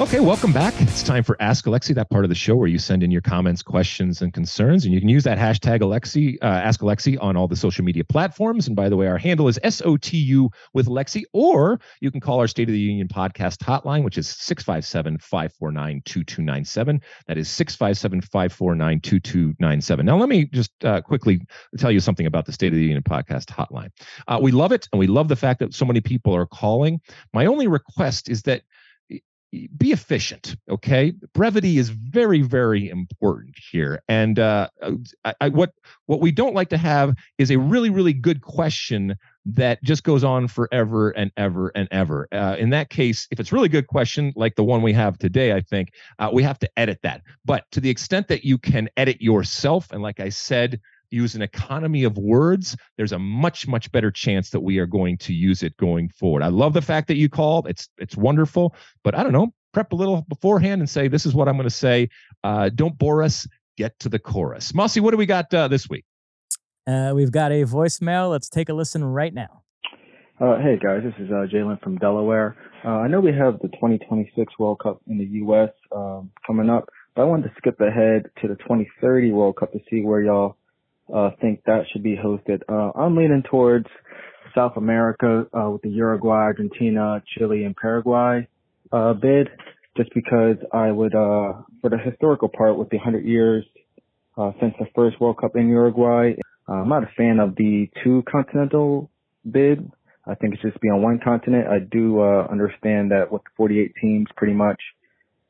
Okay, welcome back. It's time for Ask Alexi, that part of the show where you send in your comments, questions, and concerns. And you can use that hashtag Alexi, uh, Ask Alexi on all the social media platforms. And by the way, our handle is SOTU with Lexi, or you can call our State of the Union podcast hotline, which is 657 549 2297. That is 657 549 2297. Now, let me just uh, quickly tell you something about the State of the Union podcast hotline. Uh, we love it, and we love the fact that so many people are calling. My only request is that be efficient okay? Brevity is very very important here. And uh, I, I, what what we don't like to have is a really really good question that just goes on forever and ever and ever. Uh, in that case if it's really good question like the one we have today i think uh, we have to edit that. But to the extent that you can edit yourself and like i said use an economy of words, there's a much much better chance that we are going to use it going forward. I love the fact that you called. It's it's wonderful, but I don't know, prep a little beforehand and say this is what I'm going to say. Uh, don't bore us. Get to the chorus. Mossy, what do we got uh, this week?
Uh, we've got a voicemail. Let's take a listen right now.
Uh, hey guys, this is uh, Jalen from Delaware. Uh, I know we have the 2026 World Cup in the U.S. Um, coming up, but I wanted to skip ahead to the 2030 World Cup to see where y'all uh, think that should be hosted. Uh, I'm leaning towards South America uh, with the Uruguay, Argentina, Chile, and Paraguay uh, bid, just because I would, uh, for the historical part, with the 100 years uh, since the first World Cup in Uruguay, uh, I'm not a fan of the two continental bid. I think it should just be on one continent. I do uh, understand that with the 48 teams, pretty much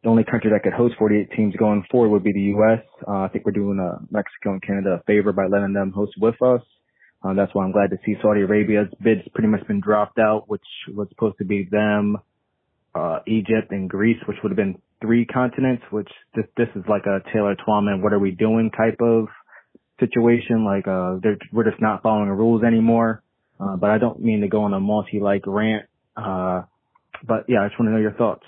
the only country that could host 48 teams going forward would be the U.S. Uh, I think we're doing uh, Mexico and Canada a favor by letting them host with us. Uh, that's why I'm glad to see Saudi Arabia's bid's pretty much been dropped out, which was supposed to be them, uh, Egypt and Greece, which would have been three continents, which this, this is like a Taylor Twellman, what are we doing type of situation. Like, uh, we're just not following the rules anymore. Uh, but I don't mean to go on a multi-like rant. Uh, but yeah, I just want to know your thoughts.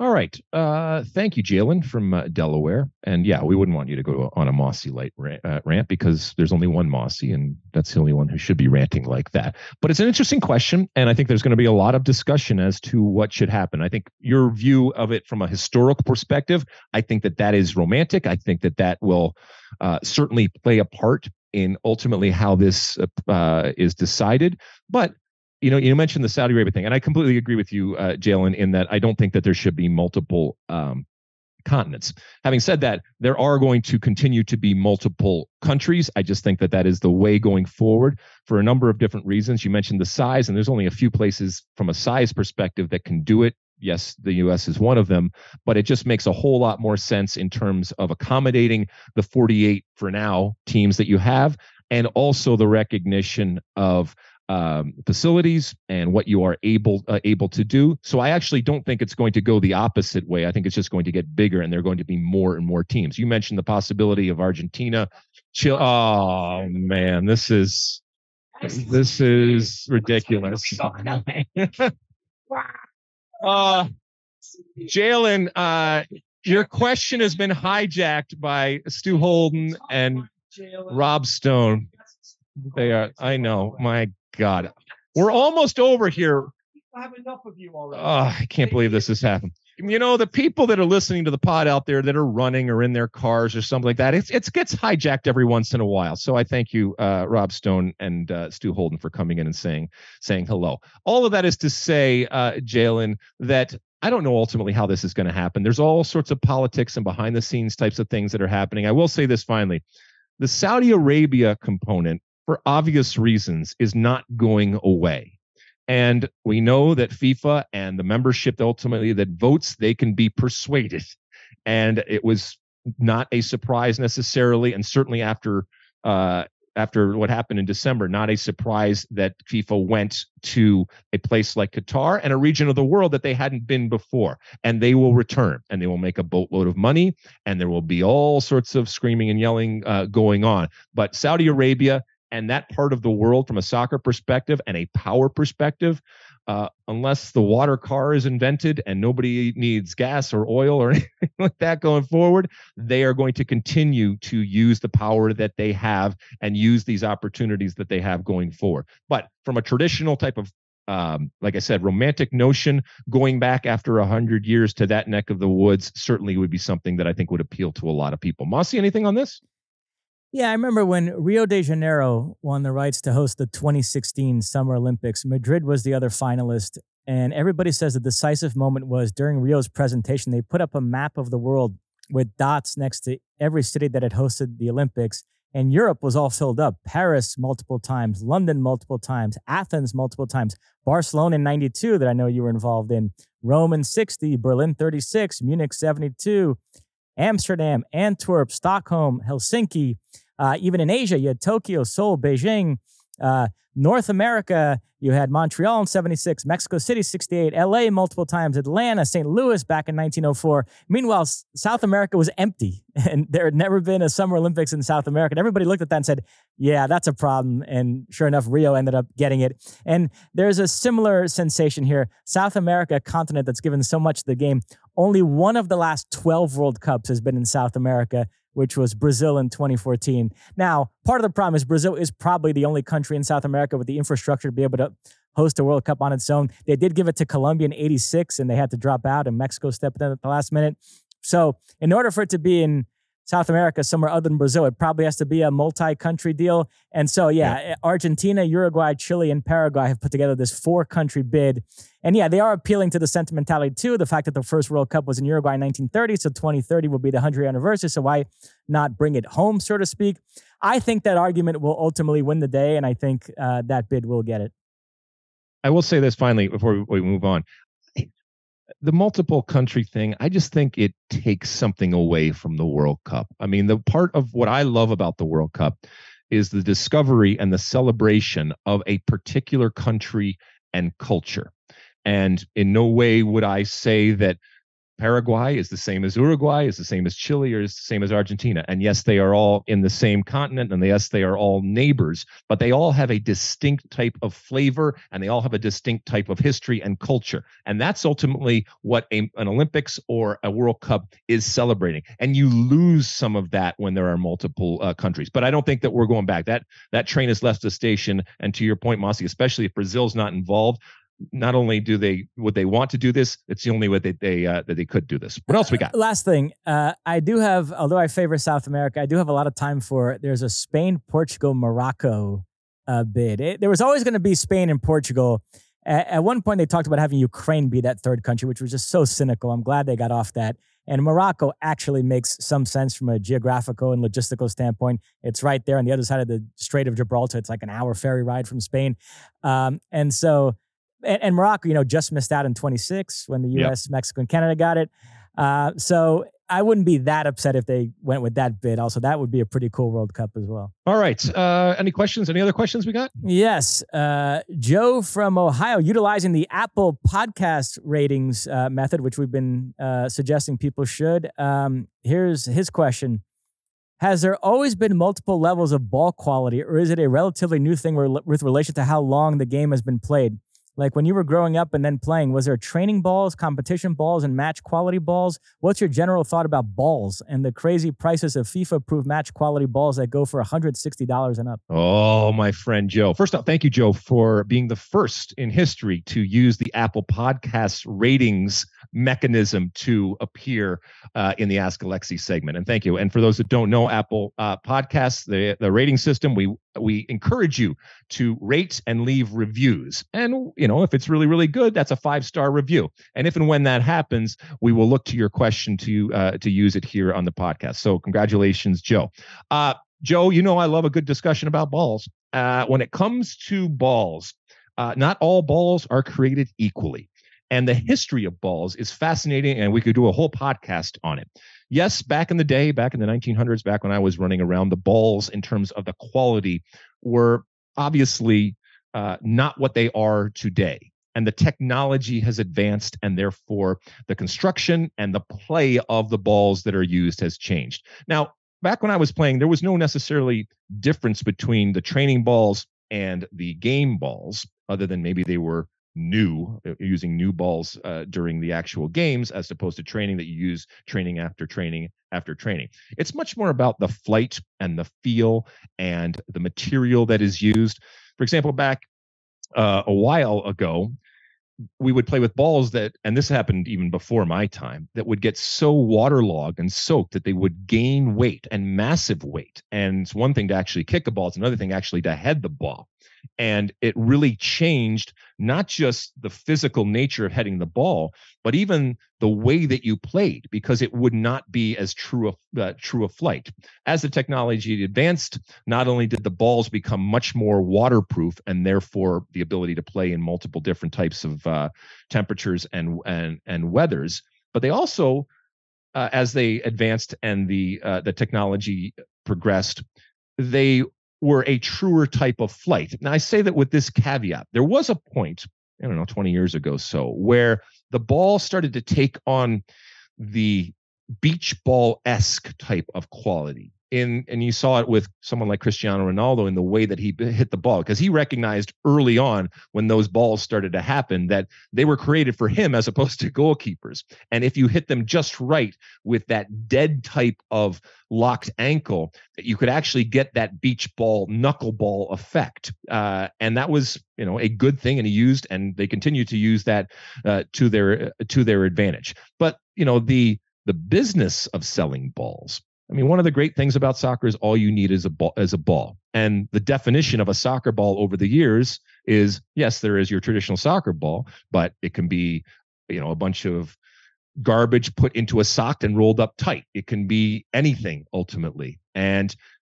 All right. Uh, thank you, Jalen from uh, Delaware. And yeah, we wouldn't want you to go on a Mossy light rant, uh, rant, because there's only one Mossy, and that's the only one who should be ranting like that. But it's an interesting question, and I think there's going to be a lot of discussion as to what should happen. I think your view of it from a historical perspective, I think that that is romantic. I think that that will uh, certainly play a part in ultimately how this uh, is decided. But you know, you mentioned the Saudi Arabia thing, and I completely agree with you, uh, Jalen, in that I don't think that there should be multiple um, continents. Having said that, there are going to continue to be multiple countries. I just think that that is the way going forward for a number of different reasons. You mentioned the size, and there's only a few places from a size perspective that can do it. Yes, the US is one of them, but it just makes a whole lot more sense in terms of accommodating the 48 for now teams that you have and also the recognition of um, facilities and what you are able uh, able to do. So I actually don't think it's going to go the opposite way. I think it's just going to get bigger, and there are going to be more and more teams. You mentioned the possibility of Argentina. Chile. Oh man, this is this is ridiculous. [laughs] uh, Jalen, uh, your question has been hijacked by Stu Holden and Rob Stone. They are. I know. My God, we're almost over here.
I have enough of you already.
Oh, I can't believe this has happened. You know, the people that are listening to the pod out there that are running or in their cars or something like that, it's it gets hijacked every once in a while. So I thank you, uh, Rob Stone and uh, Stu Holden, for coming in and saying saying hello. All of that is to say, uh, Jalen, that I don't know ultimately how this is going to happen. There's all sorts of politics and behind the scenes types of things that are happening. I will say this finally: the Saudi Arabia component for obvious reasons, is not going away. And we know that FIFA and the membership ultimately that votes, they can be persuaded. And it was not a surprise necessarily, and certainly after uh, after what happened in December, not a surprise that FIFA went to a place like Qatar and a region of the world that they hadn't been before. And they will return and they will make a boatload of money and there will be all sorts of screaming and yelling uh, going on. But Saudi Arabia and that part of the world from a soccer perspective and a power perspective uh, unless the water car is invented and nobody needs gas or oil or [laughs] anything like that going forward, they are going to continue to use the power that they have and use these opportunities that they have going forward. But from a traditional type of um, like I said, romantic notion going back after a hundred years to that neck of the woods certainly would be something that I think would appeal to a lot of people. Mossy, anything on this?
Yeah, I remember when Rio de Janeiro won the rights to host the 2016 Summer Olympics. Madrid was the other finalist. And everybody says the decisive moment was during Rio's presentation. They put up a map of the world with dots next to every city that had hosted the Olympics. And Europe was all filled up. Paris multiple times, London multiple times, Athens multiple times, Barcelona in 92 that I know you were involved in, Rome in 60, Berlin 36, Munich 72, Amsterdam, Antwerp, Stockholm, Helsinki. Uh, even in Asia, you had Tokyo, Seoul, Beijing. Uh, North America, you had Montreal in 76, Mexico City 68, LA multiple times, Atlanta, St. Louis back in 1904. Meanwhile, South America was empty [laughs] and there had never been a Summer Olympics in South America. And everybody looked at that and said, yeah, that's a problem. And sure enough, Rio ended up getting it. And there's a similar sensation here. South America, a continent that's given so much to the game, only one of the last 12 World Cups has been in South America which was Brazil in 2014. Now, part of the problem is Brazil is probably the only country in South America with the infrastructure to be able to host a World Cup on its own. They did give it to Colombia in 86 and they had to drop out, and Mexico stepped in at the last minute. So, in order for it to be in South America, somewhere other than Brazil, it probably has to be a multi country deal. And so, yeah, yeah, Argentina, Uruguay, Chile, and Paraguay have put together this four country bid. And yeah, they are appealing to the sentimentality too. The fact that the first World Cup was in Uruguay in 1930, so 2030 will be the 100th anniversary. So why not bring it home, so to speak? I think that argument will ultimately win the day, and I think uh, that bid will get it.
I will say this finally before we move on the multiple country thing, I just think it takes something away from the World Cup. I mean, the part of what I love about the World Cup is the discovery and the celebration of a particular country and culture. And in no way would I say that Paraguay is the same as Uruguay, is the same as Chile, or is the same as Argentina. And yes, they are all in the same continent, and yes, they are all neighbors, but they all have a distinct type of flavor and they all have a distinct type of history and culture. And that's ultimately what a, an Olympics or a World Cup is celebrating. And you lose some of that when there are multiple uh, countries. But I don't think that we're going back. That that train has left the station. And to your point, Mossy, especially if Brazil's not involved, not only do they would they want to do this, it's the only way that they uh, that they could do this. What else we got?
Last thing, uh, I do have, although I favor South America, I do have a lot of time for. There's a Spain, Portugal, Morocco uh, bid. It, there was always going to be Spain and Portugal. At, at one point, they talked about having Ukraine be that third country, which was just so cynical. I'm glad they got off that. And Morocco actually makes some sense from a geographical and logistical standpoint. It's right there on the other side of the Strait of Gibraltar. It's like an hour ferry ride from Spain. Um, and so and, and, Morocco, you know, just missed out in 26 when the U.S., yep. Mexico, and Canada got it. Uh, so I wouldn't be that upset if they went with that bid. Also, that would be a pretty cool World Cup as well.
All right. Uh, any questions? Any other questions we got?
Yes. Uh, Joe from Ohio, utilizing the Apple Podcast ratings uh, method, which we've been uh, suggesting people should. Um, here's his question. Has there always been multiple levels of ball quality, or is it a relatively new thing with relation to how long the game has been played? Like when you were growing up and then playing, was there training balls, competition balls, and match quality balls? What's your general thought about balls and the crazy prices of FIFA approved match quality balls that go for $160 and up?
Oh, my friend Joe. First off, thank you, Joe, for being the first in history to use the Apple Podcast ratings mechanism to appear uh, in the Ask Alexi segment. And thank you. And for those that don't know Apple uh, Podcasts, the, the rating system, we we encourage you to rate and leave reviews. And you know, if it's really really good, that's a five star review. And if and when that happens, we will look to your question to uh, to use it here on the podcast. So congratulations, Joe. Uh, Joe, you know I love a good discussion about balls. Uh, when it comes to balls, uh, not all balls are created equally. And the history of balls is fascinating, and we could do a whole podcast on it. Yes, back in the day, back in the 1900s, back when I was running around, the balls in terms of the quality were obviously uh, not what they are today. And the technology has advanced, and therefore the construction and the play of the balls that are used has changed. Now, back when I was playing, there was no necessarily difference between the training balls and the game balls, other than maybe they were new uh, using new balls uh, during the actual games as opposed to training that you use training after training after training. It's much more about the flight and the feel and the material that is used. For example back uh, a while ago we would play with balls that and this happened even before my time that would get so waterlogged and soaked that they would gain weight and massive weight. And it's one thing to actually kick a ball it's another thing actually to head the ball And it really changed not just the physical nature of heading the ball, but even the way that you played, because it would not be as true a uh, true a flight. As the technology advanced, not only did the balls become much more waterproof, and therefore the ability to play in multiple different types of uh, temperatures and and and weathers, but they also, uh, as they advanced and the uh, the technology progressed, they were a truer type of flight. Now, I say that with this caveat. There was a point, I don't know, 20 years ago, so, where the ball started to take on the beach ball esque type of quality in and you saw it with someone like Cristiano Ronaldo in the way that he hit the ball because he recognized early on when those balls started to happen that they were created for him as opposed to [laughs] goalkeepers. And if you hit them just right with that dead type of locked ankle that you could actually get that beach ball knuckleball effect. Uh, and that was you know a good thing and he used and they continue to use that uh, to their to their advantage. But you know the the business of selling balls I mean, one of the great things about soccer is all you need is a ball, is a ball. And the definition of a soccer ball over the years is yes, there is your traditional soccer ball, but it can be, you know, a bunch of garbage put into a sock and rolled up tight. It can be anything ultimately. And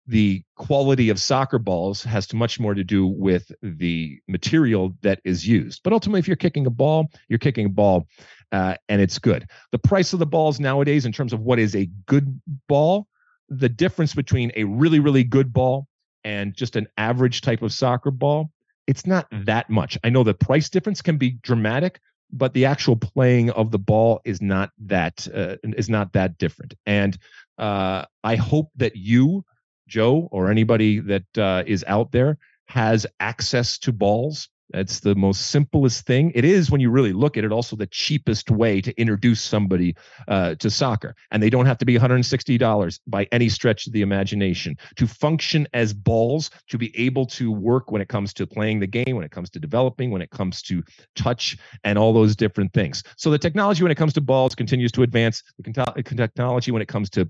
the quality of soccer balls has much more to do with the material that is used. But ultimately, if you're kicking a ball, you're kicking a ball uh, and it's good. The price of the balls nowadays, in terms of what is a good ball, the difference between a really, really good ball and just an average type of soccer ball, it's not that much. I know the price difference can be dramatic, but the actual playing of the ball is not that uh, is not that different. And uh, I hope that you, Joe, or anybody that uh, is out there has access to balls it's the most simplest thing. It is when you really look at it, also the cheapest way to introduce somebody uh, to soccer. And they don't have to be $160 by any stretch of the imagination to function as balls, to be able to work when it comes to playing the game, when it comes to developing, when it comes to touch, and all those different things. So the technology when it comes to balls continues to advance. The technology when it comes to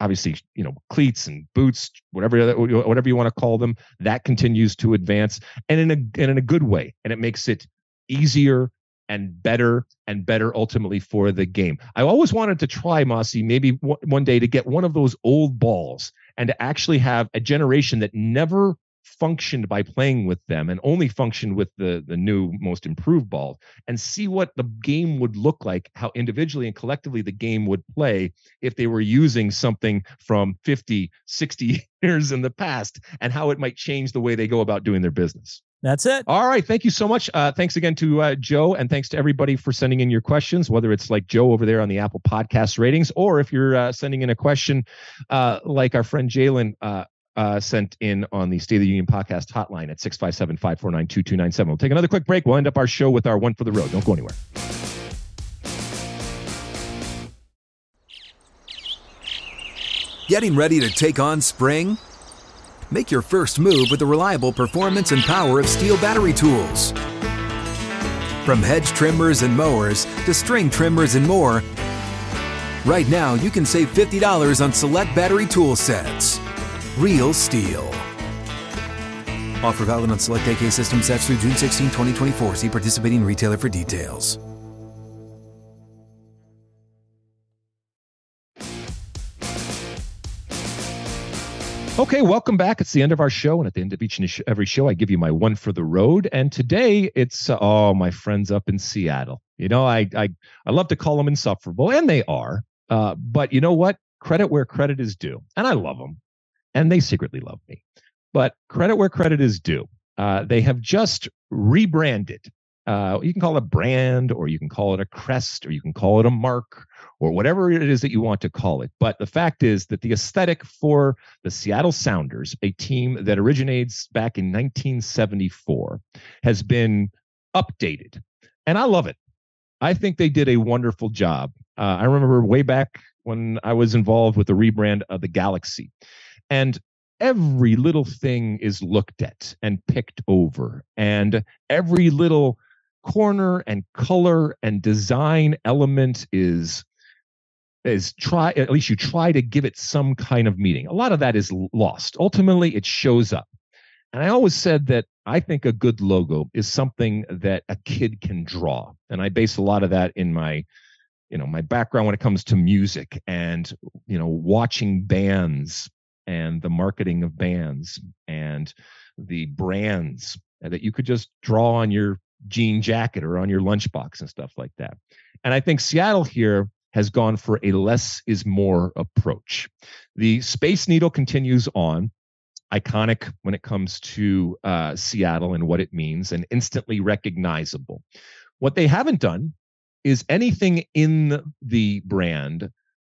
obviously you know cleats and boots whatever whatever you want to call them that continues to advance and in a and in a good way and it makes it easier and better and better ultimately for the game. I always wanted to try Mossy maybe one day to get one of those old balls and to actually have a generation that never functioned by playing with them and only functioned with the the new most improved ball and see what the game would look like how individually and collectively the game would play if they were using something from 50 60 [laughs] years in the past and how it might change the way they go about doing their business
that's it.
All right. Thank you so much. Uh, thanks again to uh, Joe, and thanks to everybody for sending in your questions, whether it's like Joe over there on the Apple Podcast ratings, or if you're uh, sending in a question uh, like our friend Jalen uh, sent in on the State of the Union podcast hotline at 657 549 2297. We'll take another quick break. We'll end up our show with our one for the road. Don't go anywhere.
Getting ready to take on spring? Make your first move with the reliable performance and power of STIHL battery tools. From hedge trimmers and mowers to string trimmers and more, right now you can save $50 on select battery tool sets. Real STIHL. Offer valid on select AK system sets through June 16, 2024. See participating retailer for details.
Okay, welcome back. It's the end of our show, and at the end of each and every show, I give you my one for the road. And today, it's uh, oh, my friends up in Seattle. You know, I I I love to call them insufferable, and they are. Uh, but you know what? Credit where credit is due, and I love them and they secretly love me. But credit where credit is due. Uh, they have just rebranded. Uh, you can call it a brand, or you can call it a crest, or you can call it a mark, or whatever it is that you want to call it. But the fact is that the aesthetic for the Seattle Sounders, a team that originates back in 1974, has been updated. And I love it. I think they did a wonderful job. Uh, I remember way back when I was involved with the rebrand of the Galaxy. And every little thing is looked at and picked over, and every little corner and color and design element is is try at least you try to give it some kind of meaning a lot of that is lost ultimately it shows up And I always said that I think a good logo is something that a kid can draw. And I base a lot of that in my you know my background when it comes to music and you know watching bands and the marketing of bands and the brands that you could just draw on your jean jacket or on your lunchbox and stuff like that. And I think Seattle here has gone for a less is more approach. The Space Needle continues on, iconic when it comes to uh, Seattle and what it means, and instantly recognizable. What they haven't done is anything in the brand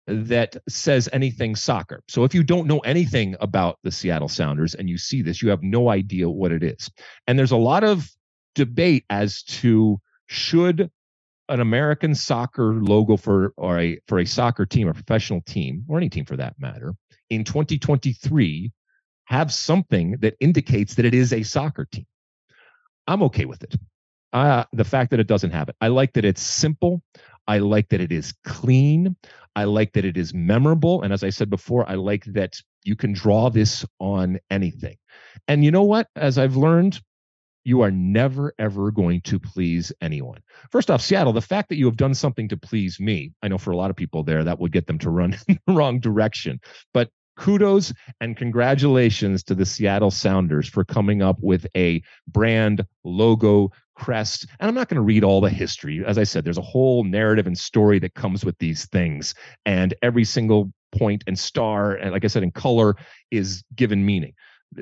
that says anything soccer. So if you don't know anything about the Seattle Sounders and you see this, you have no idea what it is. And there's a lot of debate as to should an American soccer logo for or a for a soccer team, a professional team, or any team for that matter, in 2023 have something that indicates that it is a soccer team. I'm okay with it. Uh, the fact that it doesn't have it. I like that it's simple. I like that it is clean. I like that it is memorable. And as I said before, I like that you can draw this on anything. And you know what? As I've learned, you are never, ever going to please anyone. First off, Seattle, the fact that you have done something to please me, I know for a lot of people there, that would get them to run [laughs] in the wrong direction. But kudos and congratulations to the Seattle Sounders for coming up with a brand logo crest. And I'm not going to read all the history. As I said, there's a whole narrative and story that comes with these things. And every single point and star, and like I said, in color is given meaning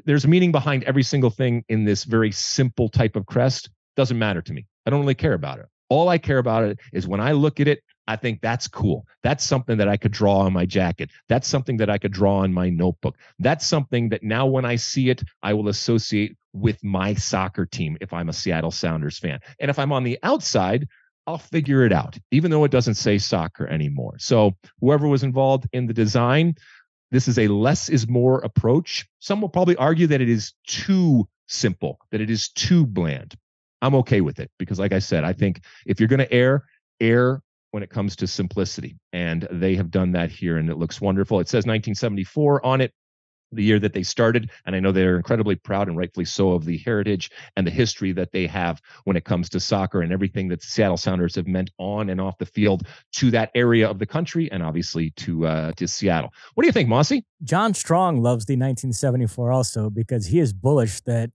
there's meaning behind every single thing in this very simple type of crest. Doesn't matter to me. I don't really care about it. All I care about it is when I look at it, I think that's cool. That's something that I could draw on my jacket. That's something that I could draw on my notebook. That's something that now when I see it, I will associate with my soccer team if I'm a Seattle Sounders fan. And if I'm on the outside, I'll figure it out, even though it doesn't say soccer anymore. So whoever was involved in the design, this is a less is more approach. Some will probably argue that it is too simple, that it is too bland. I'm okay with it because, like I said, I think if you're going to err, err when it comes to simplicity. And they have done that here, and it looks wonderful. It says 1974 on it the year that they started. And I know they're incredibly proud and rightfully so of the heritage and the history that they have when it comes to soccer and everything that Seattle Sounders have meant on and off the field to that area of the country and obviously to uh, to Seattle. What do you think, Mossy?
John Strong loves the 1974 also because he is bullish that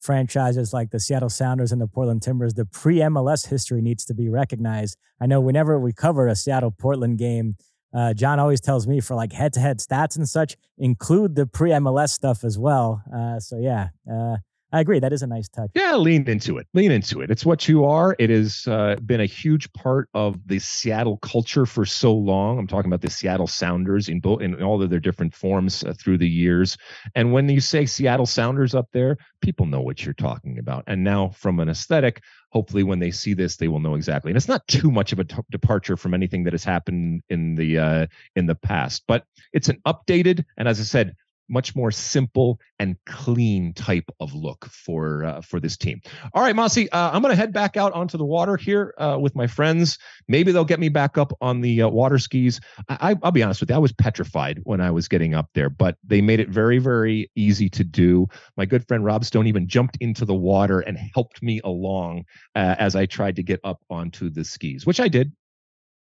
franchises like the Seattle Sounders and the Portland Timbers, the pre MLS history needs to be recognized. I know whenever we cover a Seattle Portland game, uh, John always tells me for like head to head stats and such, include the pre MLS stuff as well. Uh, so yeah, uh, I agree. That is a nice touch.
Yeah, lean into it. Lean into it. It's what you are. It has uh, been a huge part of the Seattle culture for so long. I'm talking about the Seattle Sounders in in all of their different forms uh, through the years. And when you say Seattle Sounders up there, people know what you're talking about. And now, from an aesthetic, hopefully when they see this they will know exactly. And it's not too much of a t- departure from anything that has happened in the uh, in the past but it's an updated and as i said much more simple and clean type of look for uh, for this team. All right, Mossy, uh, I'm going to head back out onto the water here uh, with my friends. Maybe they'll get me back up on the uh, water skis. I, will be honest with you, I was petrified when I was getting up there, but they made it very, very easy to do. My good friend Rob Stone even jumped into the water and helped me along uh, as I tried to get up onto the skis, which I did.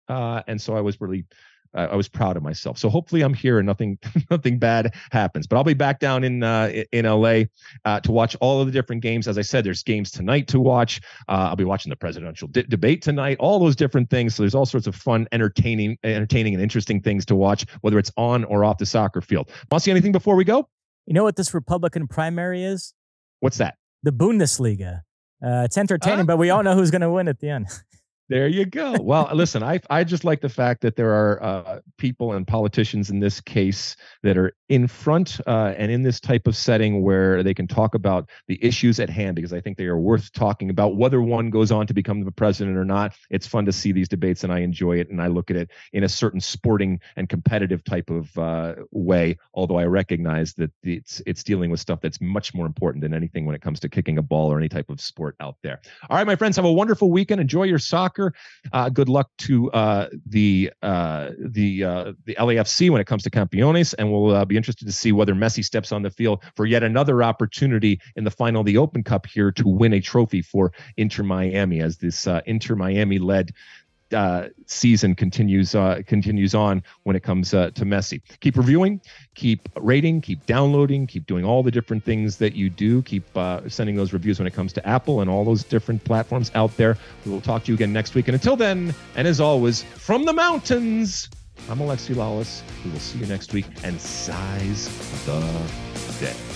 Uh, and so I was really I, I was proud of myself. So hopefully I'm here and nothing [laughs] nothing bad happens. But I'll be back down in uh, in LA uh, to watch all of the different games. As I said, there's games tonight to watch. Uh, I'll be watching the presidential de- debate tonight. All those different things. So there's all sorts of fun, entertaining, entertaining, and interesting things to watch, whether it's on or off the soccer field. Want to see anything before we go?
You know what this Republican primary is?
What's that?
The Bundesliga. Uh, it's entertaining, uh, but we all know who's going to win at the end. [laughs]
There you go. Well, listen, I I just like the fact that there are uh, people and politicians in this case that are in front uh, and in this type of setting where they can talk about the issues at hand because I think they are worth talking about. Whether one goes on to become the president or not, it's fun to see these debates and I enjoy it and I look at it in a certain sporting and competitive type of uh, way. Although I recognize that it's it's dealing with stuff that's much more important than anything when it comes to kicking a ball or any type of sport out there. All right, my friends, have a wonderful weekend. Enjoy your soccer soccer. Uh, good luck to uh, the uh, the uh, the LAFC when it comes to Campeones, and we'll uh, be interested to see whether Messi steps on the field for yet another opportunity in the final of the Open Cup here to win a trophy for Inter Miami as this uh, Inter Miami led uh, season continues uh, continues on when it comes uh, to Messi. Keep reviewing, keep rating, keep downloading, keep doing all the different things that you do. Keep uh, sending those reviews when it comes to Apple and all those different platforms out there. We will talk to you again next week. And until then, and as always, from the mountains, I'm Alexi Lalas. We will see you next week and size the day.